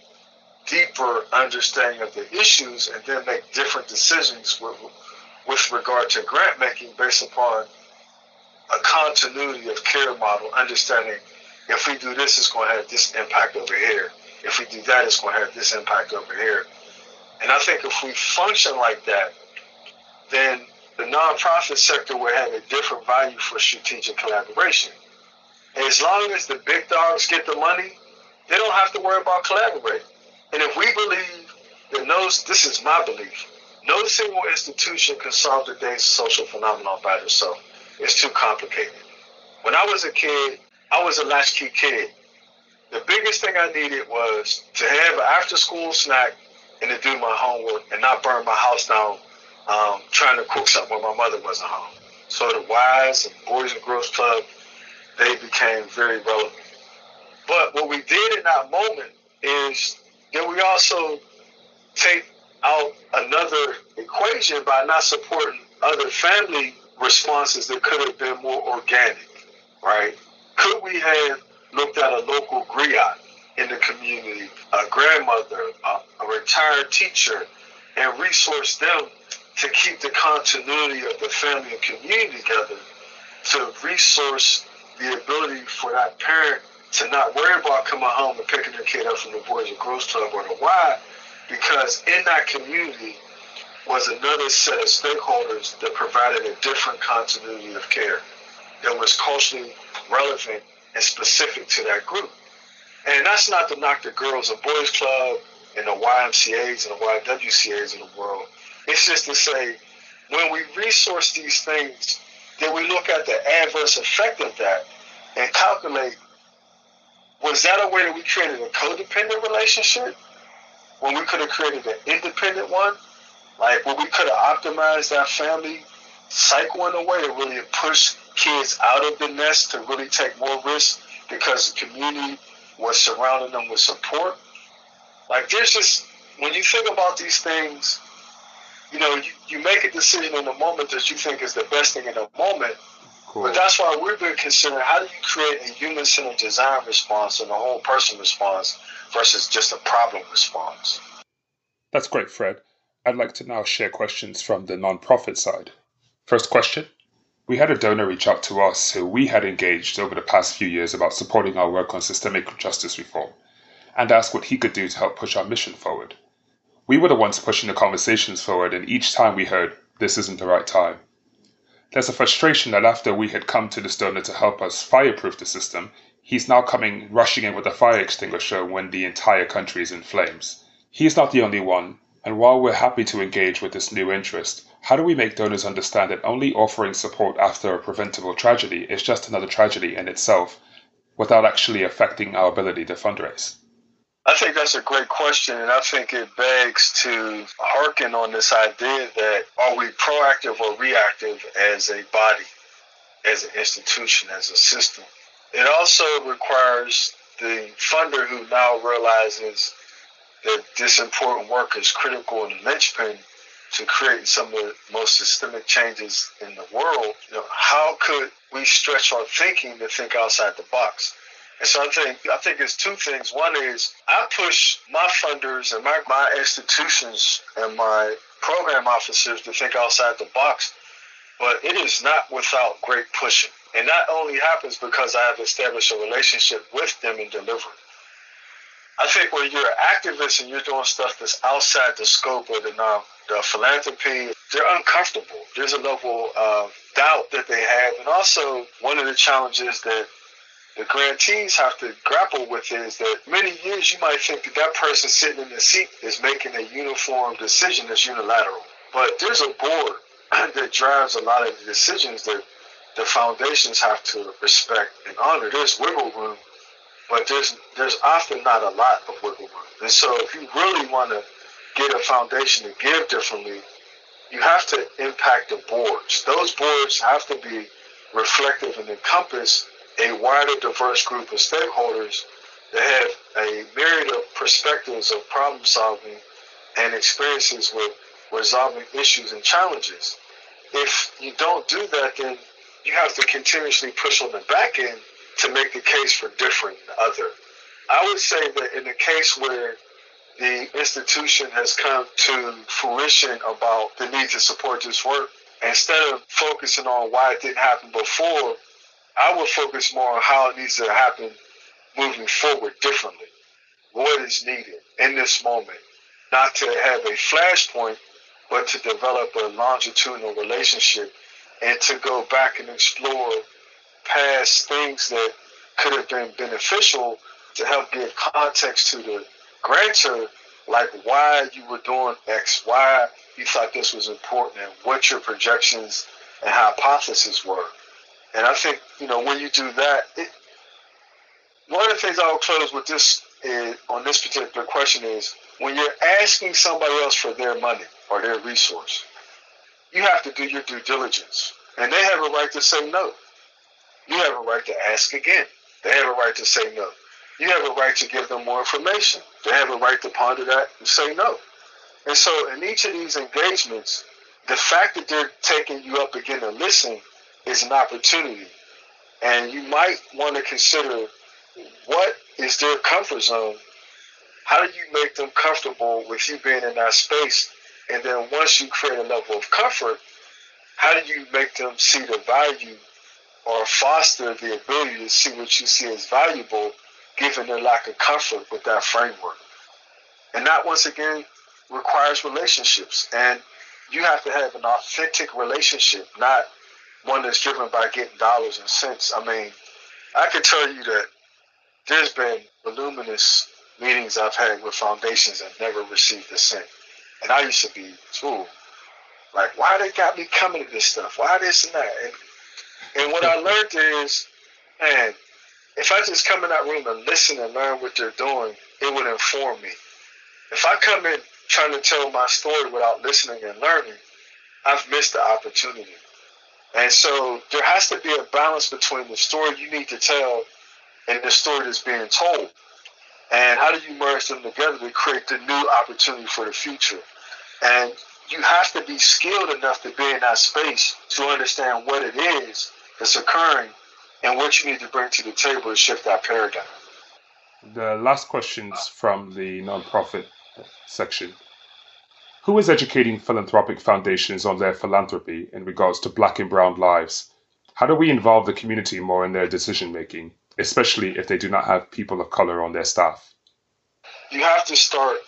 deeper understanding of the issues and then make different decisions with, with regard to grant making based upon a continuity of care model, understanding if we do this, it's going to have this impact over here. If we do that, it's going to have this impact over here. And I think if we function like that, then the nonprofit sector will have a different value for strategic collaboration. As long as the big dogs get the money, they don't have to worry about collaborating. And if we believe that knows this is my belief, no single institution can solve today's social phenomenon by itself. It's too complicated. When I was a kid, I was a latchkey kid. The biggest thing I needed was to have an after school snack and to do my homework and not burn my house down um, trying to cook something when my mother wasn't home. So the Y's and Boys and Girls Club, they became very relevant. But what we did in that moment is that we also take out another equation by not supporting other family responses that could have been more organic, right? Could we have looked at a local griot in the community, a grandmother, a, a retired teacher, and resourced them to keep the continuity of the family and community together, to resource the ability for that parent to not worry about coming home and picking their kid up from the Boys and Girls Club or the Y, because in that community was another set of stakeholders that provided a different continuity of care that was culturally relevant and specific to that group. And that's not to knock the Girls and Boys Club and the YMCAs and the YWCAs in the world. It's just to say, when we resource these things, then we look at the adverse effect of that and calculate was that a way that we created a codependent relationship when we could have created an independent one? Like when we could have optimized that family cycle in a way to really push kids out of the nest to really take more risks because the community was surrounding them with support. Like there's just when you think about these things, you know, you, you make a decision in the moment that you think is the best thing in the moment. Cool. But that's why we've been considering how do you create a human centered design response and a whole person response versus just a problem response. That's great, Fred. I'd like to now share questions from the nonprofit side. First question We had a donor reach out to us who we had engaged over the past few years about supporting our work on systemic justice reform and asked what he could do to help push our mission forward. We were the ones pushing the conversations forward, and each time we heard, this isn't the right time. There's a frustration that after we had come to this donor to help us fireproof the system, he's now coming rushing in with a fire extinguisher when the entire country is in flames. He's not the only one, and while we're happy to engage with this new interest, how do we make donors understand that only offering support after a preventable tragedy is just another tragedy in itself without actually affecting our ability to fundraise? I think that's a great question, and I think it begs to hearken on this idea that are we proactive or reactive as a body, as an institution, as a system? It also requires the funder who now realizes that this important work is critical and the linchpin to create some of the most systemic changes in the world. You know, how could we stretch our thinking to think outside the box? And so I think I think it's two things. One is I push my funders and my, my institutions and my program officers to think outside the box, but it is not without great pushing. And that only happens because I have established a relationship with them in delivery. I think when you're an activist and you're doing stuff that's outside the scope of the, non, the philanthropy, they're uncomfortable. There's a level of doubt that they have. And also, one of the challenges that the grantees have to grapple with is that many years you might think that that person sitting in the seat is making a uniform decision that's unilateral. But there's a board (clears throat) that drives a lot of the decisions that the foundations have to respect and honor. There's wiggle room, but there's there's often not a lot of wiggle room. And so if you really want to get a foundation to give differently, you have to impact the boards. Those boards have to be reflective and encompass a wider, diverse group of stakeholders that have a myriad of perspectives of problem solving and experiences with resolving issues and challenges. If you don't do that, then you have to continuously push on the back end to make the case for different other. I would say that in the case where the institution has come to fruition about the need to support this work, instead of focusing on why it didn't happen before, I would focus more on how it needs to happen moving forward differently. What is needed in this moment? Not to have a flashpoint, but to develop a longitudinal relationship and to go back and explore past things that could have been beneficial to help give context to the grantor, like why you were doing X, why you thought this was important, and what your projections and hypotheses were. And I think, you know, when you do that, it, one of the things I'll close with this is, on this particular question is when you're asking somebody else for their money or their resource, you have to do your due diligence. And they have a right to say no. You have a right to ask again. They have a right to say no. You have a right to give them more information. They have a right to ponder that and say no. And so in each of these engagements, the fact that they're taking you up again to listen is an opportunity. And you might want to consider what is their comfort zone? How do you make them comfortable with you being in that space? And then once you create a level of comfort, how do you make them see the value or foster the ability to see what you see as valuable given their lack of comfort with that framework? And that once again requires relationships. And you have to have an authentic relationship, not one that's driven by getting dollars and cents. I mean, I can tell you that there's been voluminous meetings I've had with foundations that never received a cent. And I used to be, too. like, why they got me coming to this stuff? Why this and that? And, and what I (laughs) learned is, man, if I just come in that room and listen and learn what they're doing, it would inform me. If I come in trying to tell my story without listening and learning, I've missed the opportunity. And so there has to be a balance between the story you need to tell and the story that's being told. And how do you merge them together to create the new opportunity for the future? And you have to be skilled enough to be in that space to understand what it is that's occurring and what you need to bring to the table to shift that paradigm. The last questions from the nonprofit section. Who is educating philanthropic foundations on their philanthropy in regards to black and brown lives? How do we involve the community more in their decision making, especially if they do not have people of color on their staff? You have to start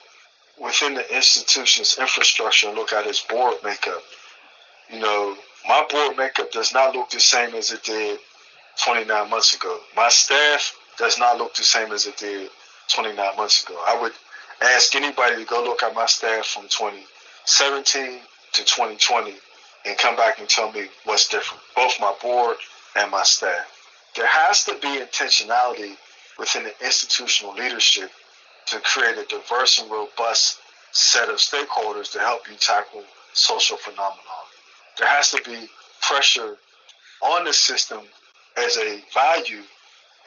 within the institution's infrastructure and look at its board makeup. You know, my board makeup does not look the same as it did 29 months ago. My staff does not look the same as it did 29 months ago. I would ask anybody to go look at my staff from 2017 to 2020 and come back and tell me what's different, both my board and my staff. There has to be intentionality within the institutional leadership to create a diverse and robust set of stakeholders to help you tackle social phenomenon. There has to be pressure on the system as a value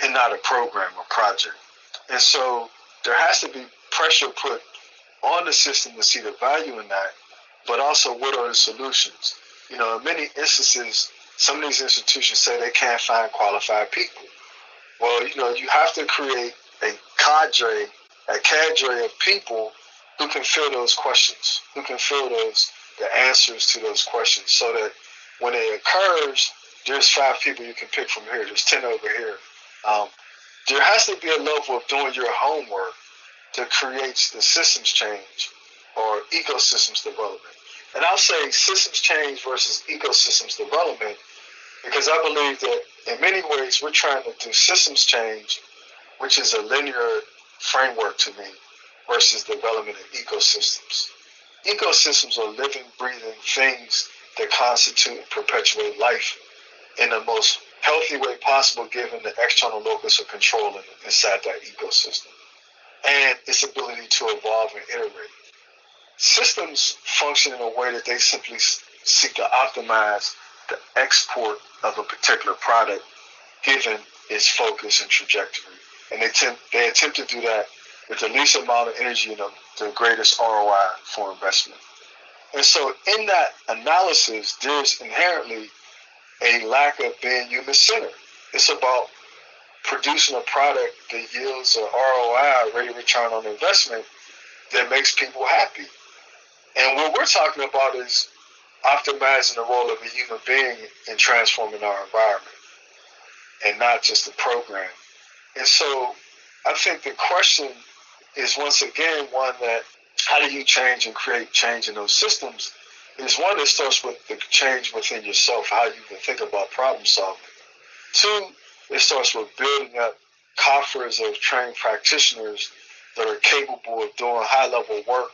and not a program or project. And so there has to be pressure put on the system to see the value in that, but also what are the solutions? You know, in many instances, some of these institutions say they can't find qualified people. Well, you know, you have to create a cadre, a cadre of people who can fill those questions, who can fill those the answers to those questions, so that when it occurs, there's five people you can pick from here. There's ten over here. Um, there has to be a level of doing your homework to create the systems change or ecosystems development. And I'll say systems change versus ecosystems development because I believe that in many ways we're trying to do systems change, which is a linear framework to me, versus development of ecosystems. Ecosystems are living, breathing things that constitute and perpetuate life in the most healthy way possible given the external locus of control inside that ecosystem and its ability to evolve and iterate. Systems function in a way that they simply seek to optimize the export of a particular product given its focus and trajectory. And they, tend, they attempt to do that with the least amount of energy and the, the greatest ROI for investment. And so in that analysis, there's inherently a lack of being human centered. It's about producing a product that yields an ROI, rate of return on investment, that makes people happy. And what we're talking about is optimizing the role of a human being in transforming our environment and not just the program. And so I think the question is once again one that how do you change and create change in those systems is one that starts with the change within yourself, how you can think about problem solving. Two, it starts with building up coffers of trained practitioners that are capable of doing high level work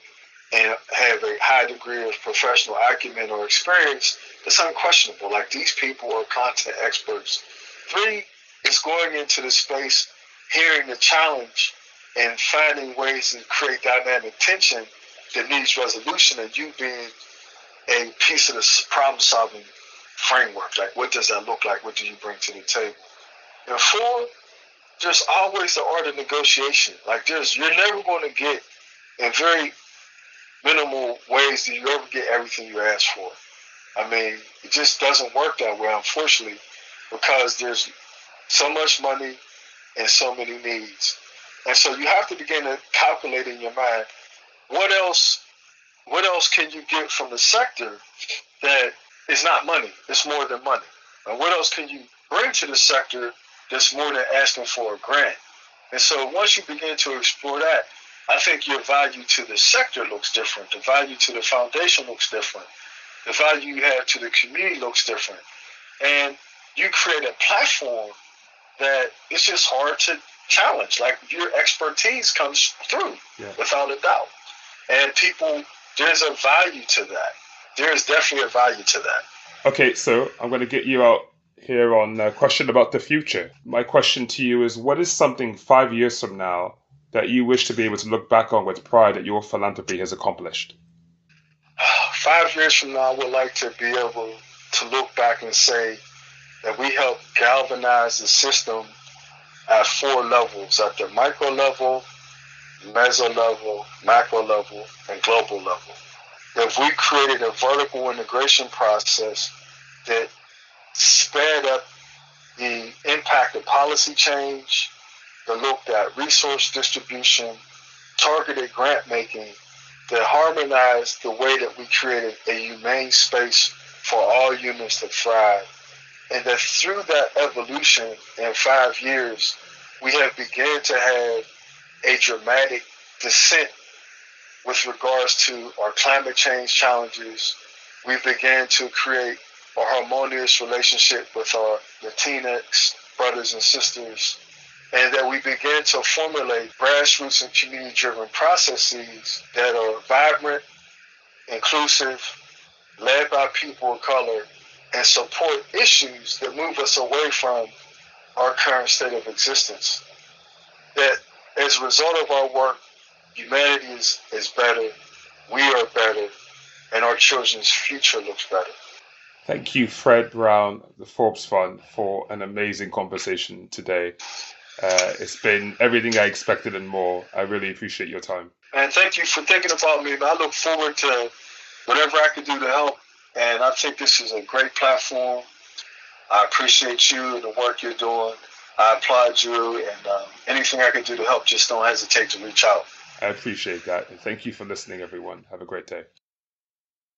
and have a high degree of professional acumen or experience that's unquestionable. Like these people are content experts. Three is going into the space, hearing the challenge, and finding ways to create dynamic tension that needs resolution, and you being a piece of the problem solving framework. Like, what does that look like? What do you bring to the table? And four, there's always the art of negotiation. Like, there's you're never going to get in very minimal ways that you ever get everything you ask for. I mean, it just doesn't work that way, unfortunately, because there's so much money and so many needs. And so you have to begin to calculate in your mind what else what else can you get from the sector that is not money, it's more than money. And what else can you bring to the sector that's more than asking for a grant? And so once you begin to explore that, I think your value to the sector looks different. The value to the foundation looks different. The value you have to the community looks different. And you create a platform that it's just hard to challenge. Like your expertise comes through yeah. without a doubt. And people, there's a value to that. There is definitely a value to that. Okay, so I'm going to get you out here on a question about the future. My question to you is what is something five years from now that you wish to be able to look back on with pride that your philanthropy has accomplished? Five years from now, I would like to be able to look back and say that we helped galvanize the system at four levels at the micro level, meso level, macro level, and global level. If we created a vertical integration process that sped up the impact of policy change, that looked at resource distribution, targeted grant making, that harmonized the way that we created a humane space for all humans to thrive. And that through that evolution in five years, we have begun to have a dramatic descent with regards to our climate change challenges. We began to create a harmonious relationship with our Latinx brothers and sisters and that we begin to formulate grassroots and community driven processes that are vibrant, inclusive, led by people of color, and support issues that move us away from our current state of existence. That as a result of our work, humanity is, is better, we are better, and our children's future looks better. Thank you, Fred Brown, the Forbes Fund, for an amazing conversation today. Uh, it's been everything I expected and more. I really appreciate your time. And thank you for thinking about me. I look forward to whatever I can do to help. And I think this is a great platform. I appreciate you and the work you're doing. I applaud you, and um, anything I can do to help, just don't hesitate to reach out. I appreciate that. And thank you for listening, everyone. Have a great day.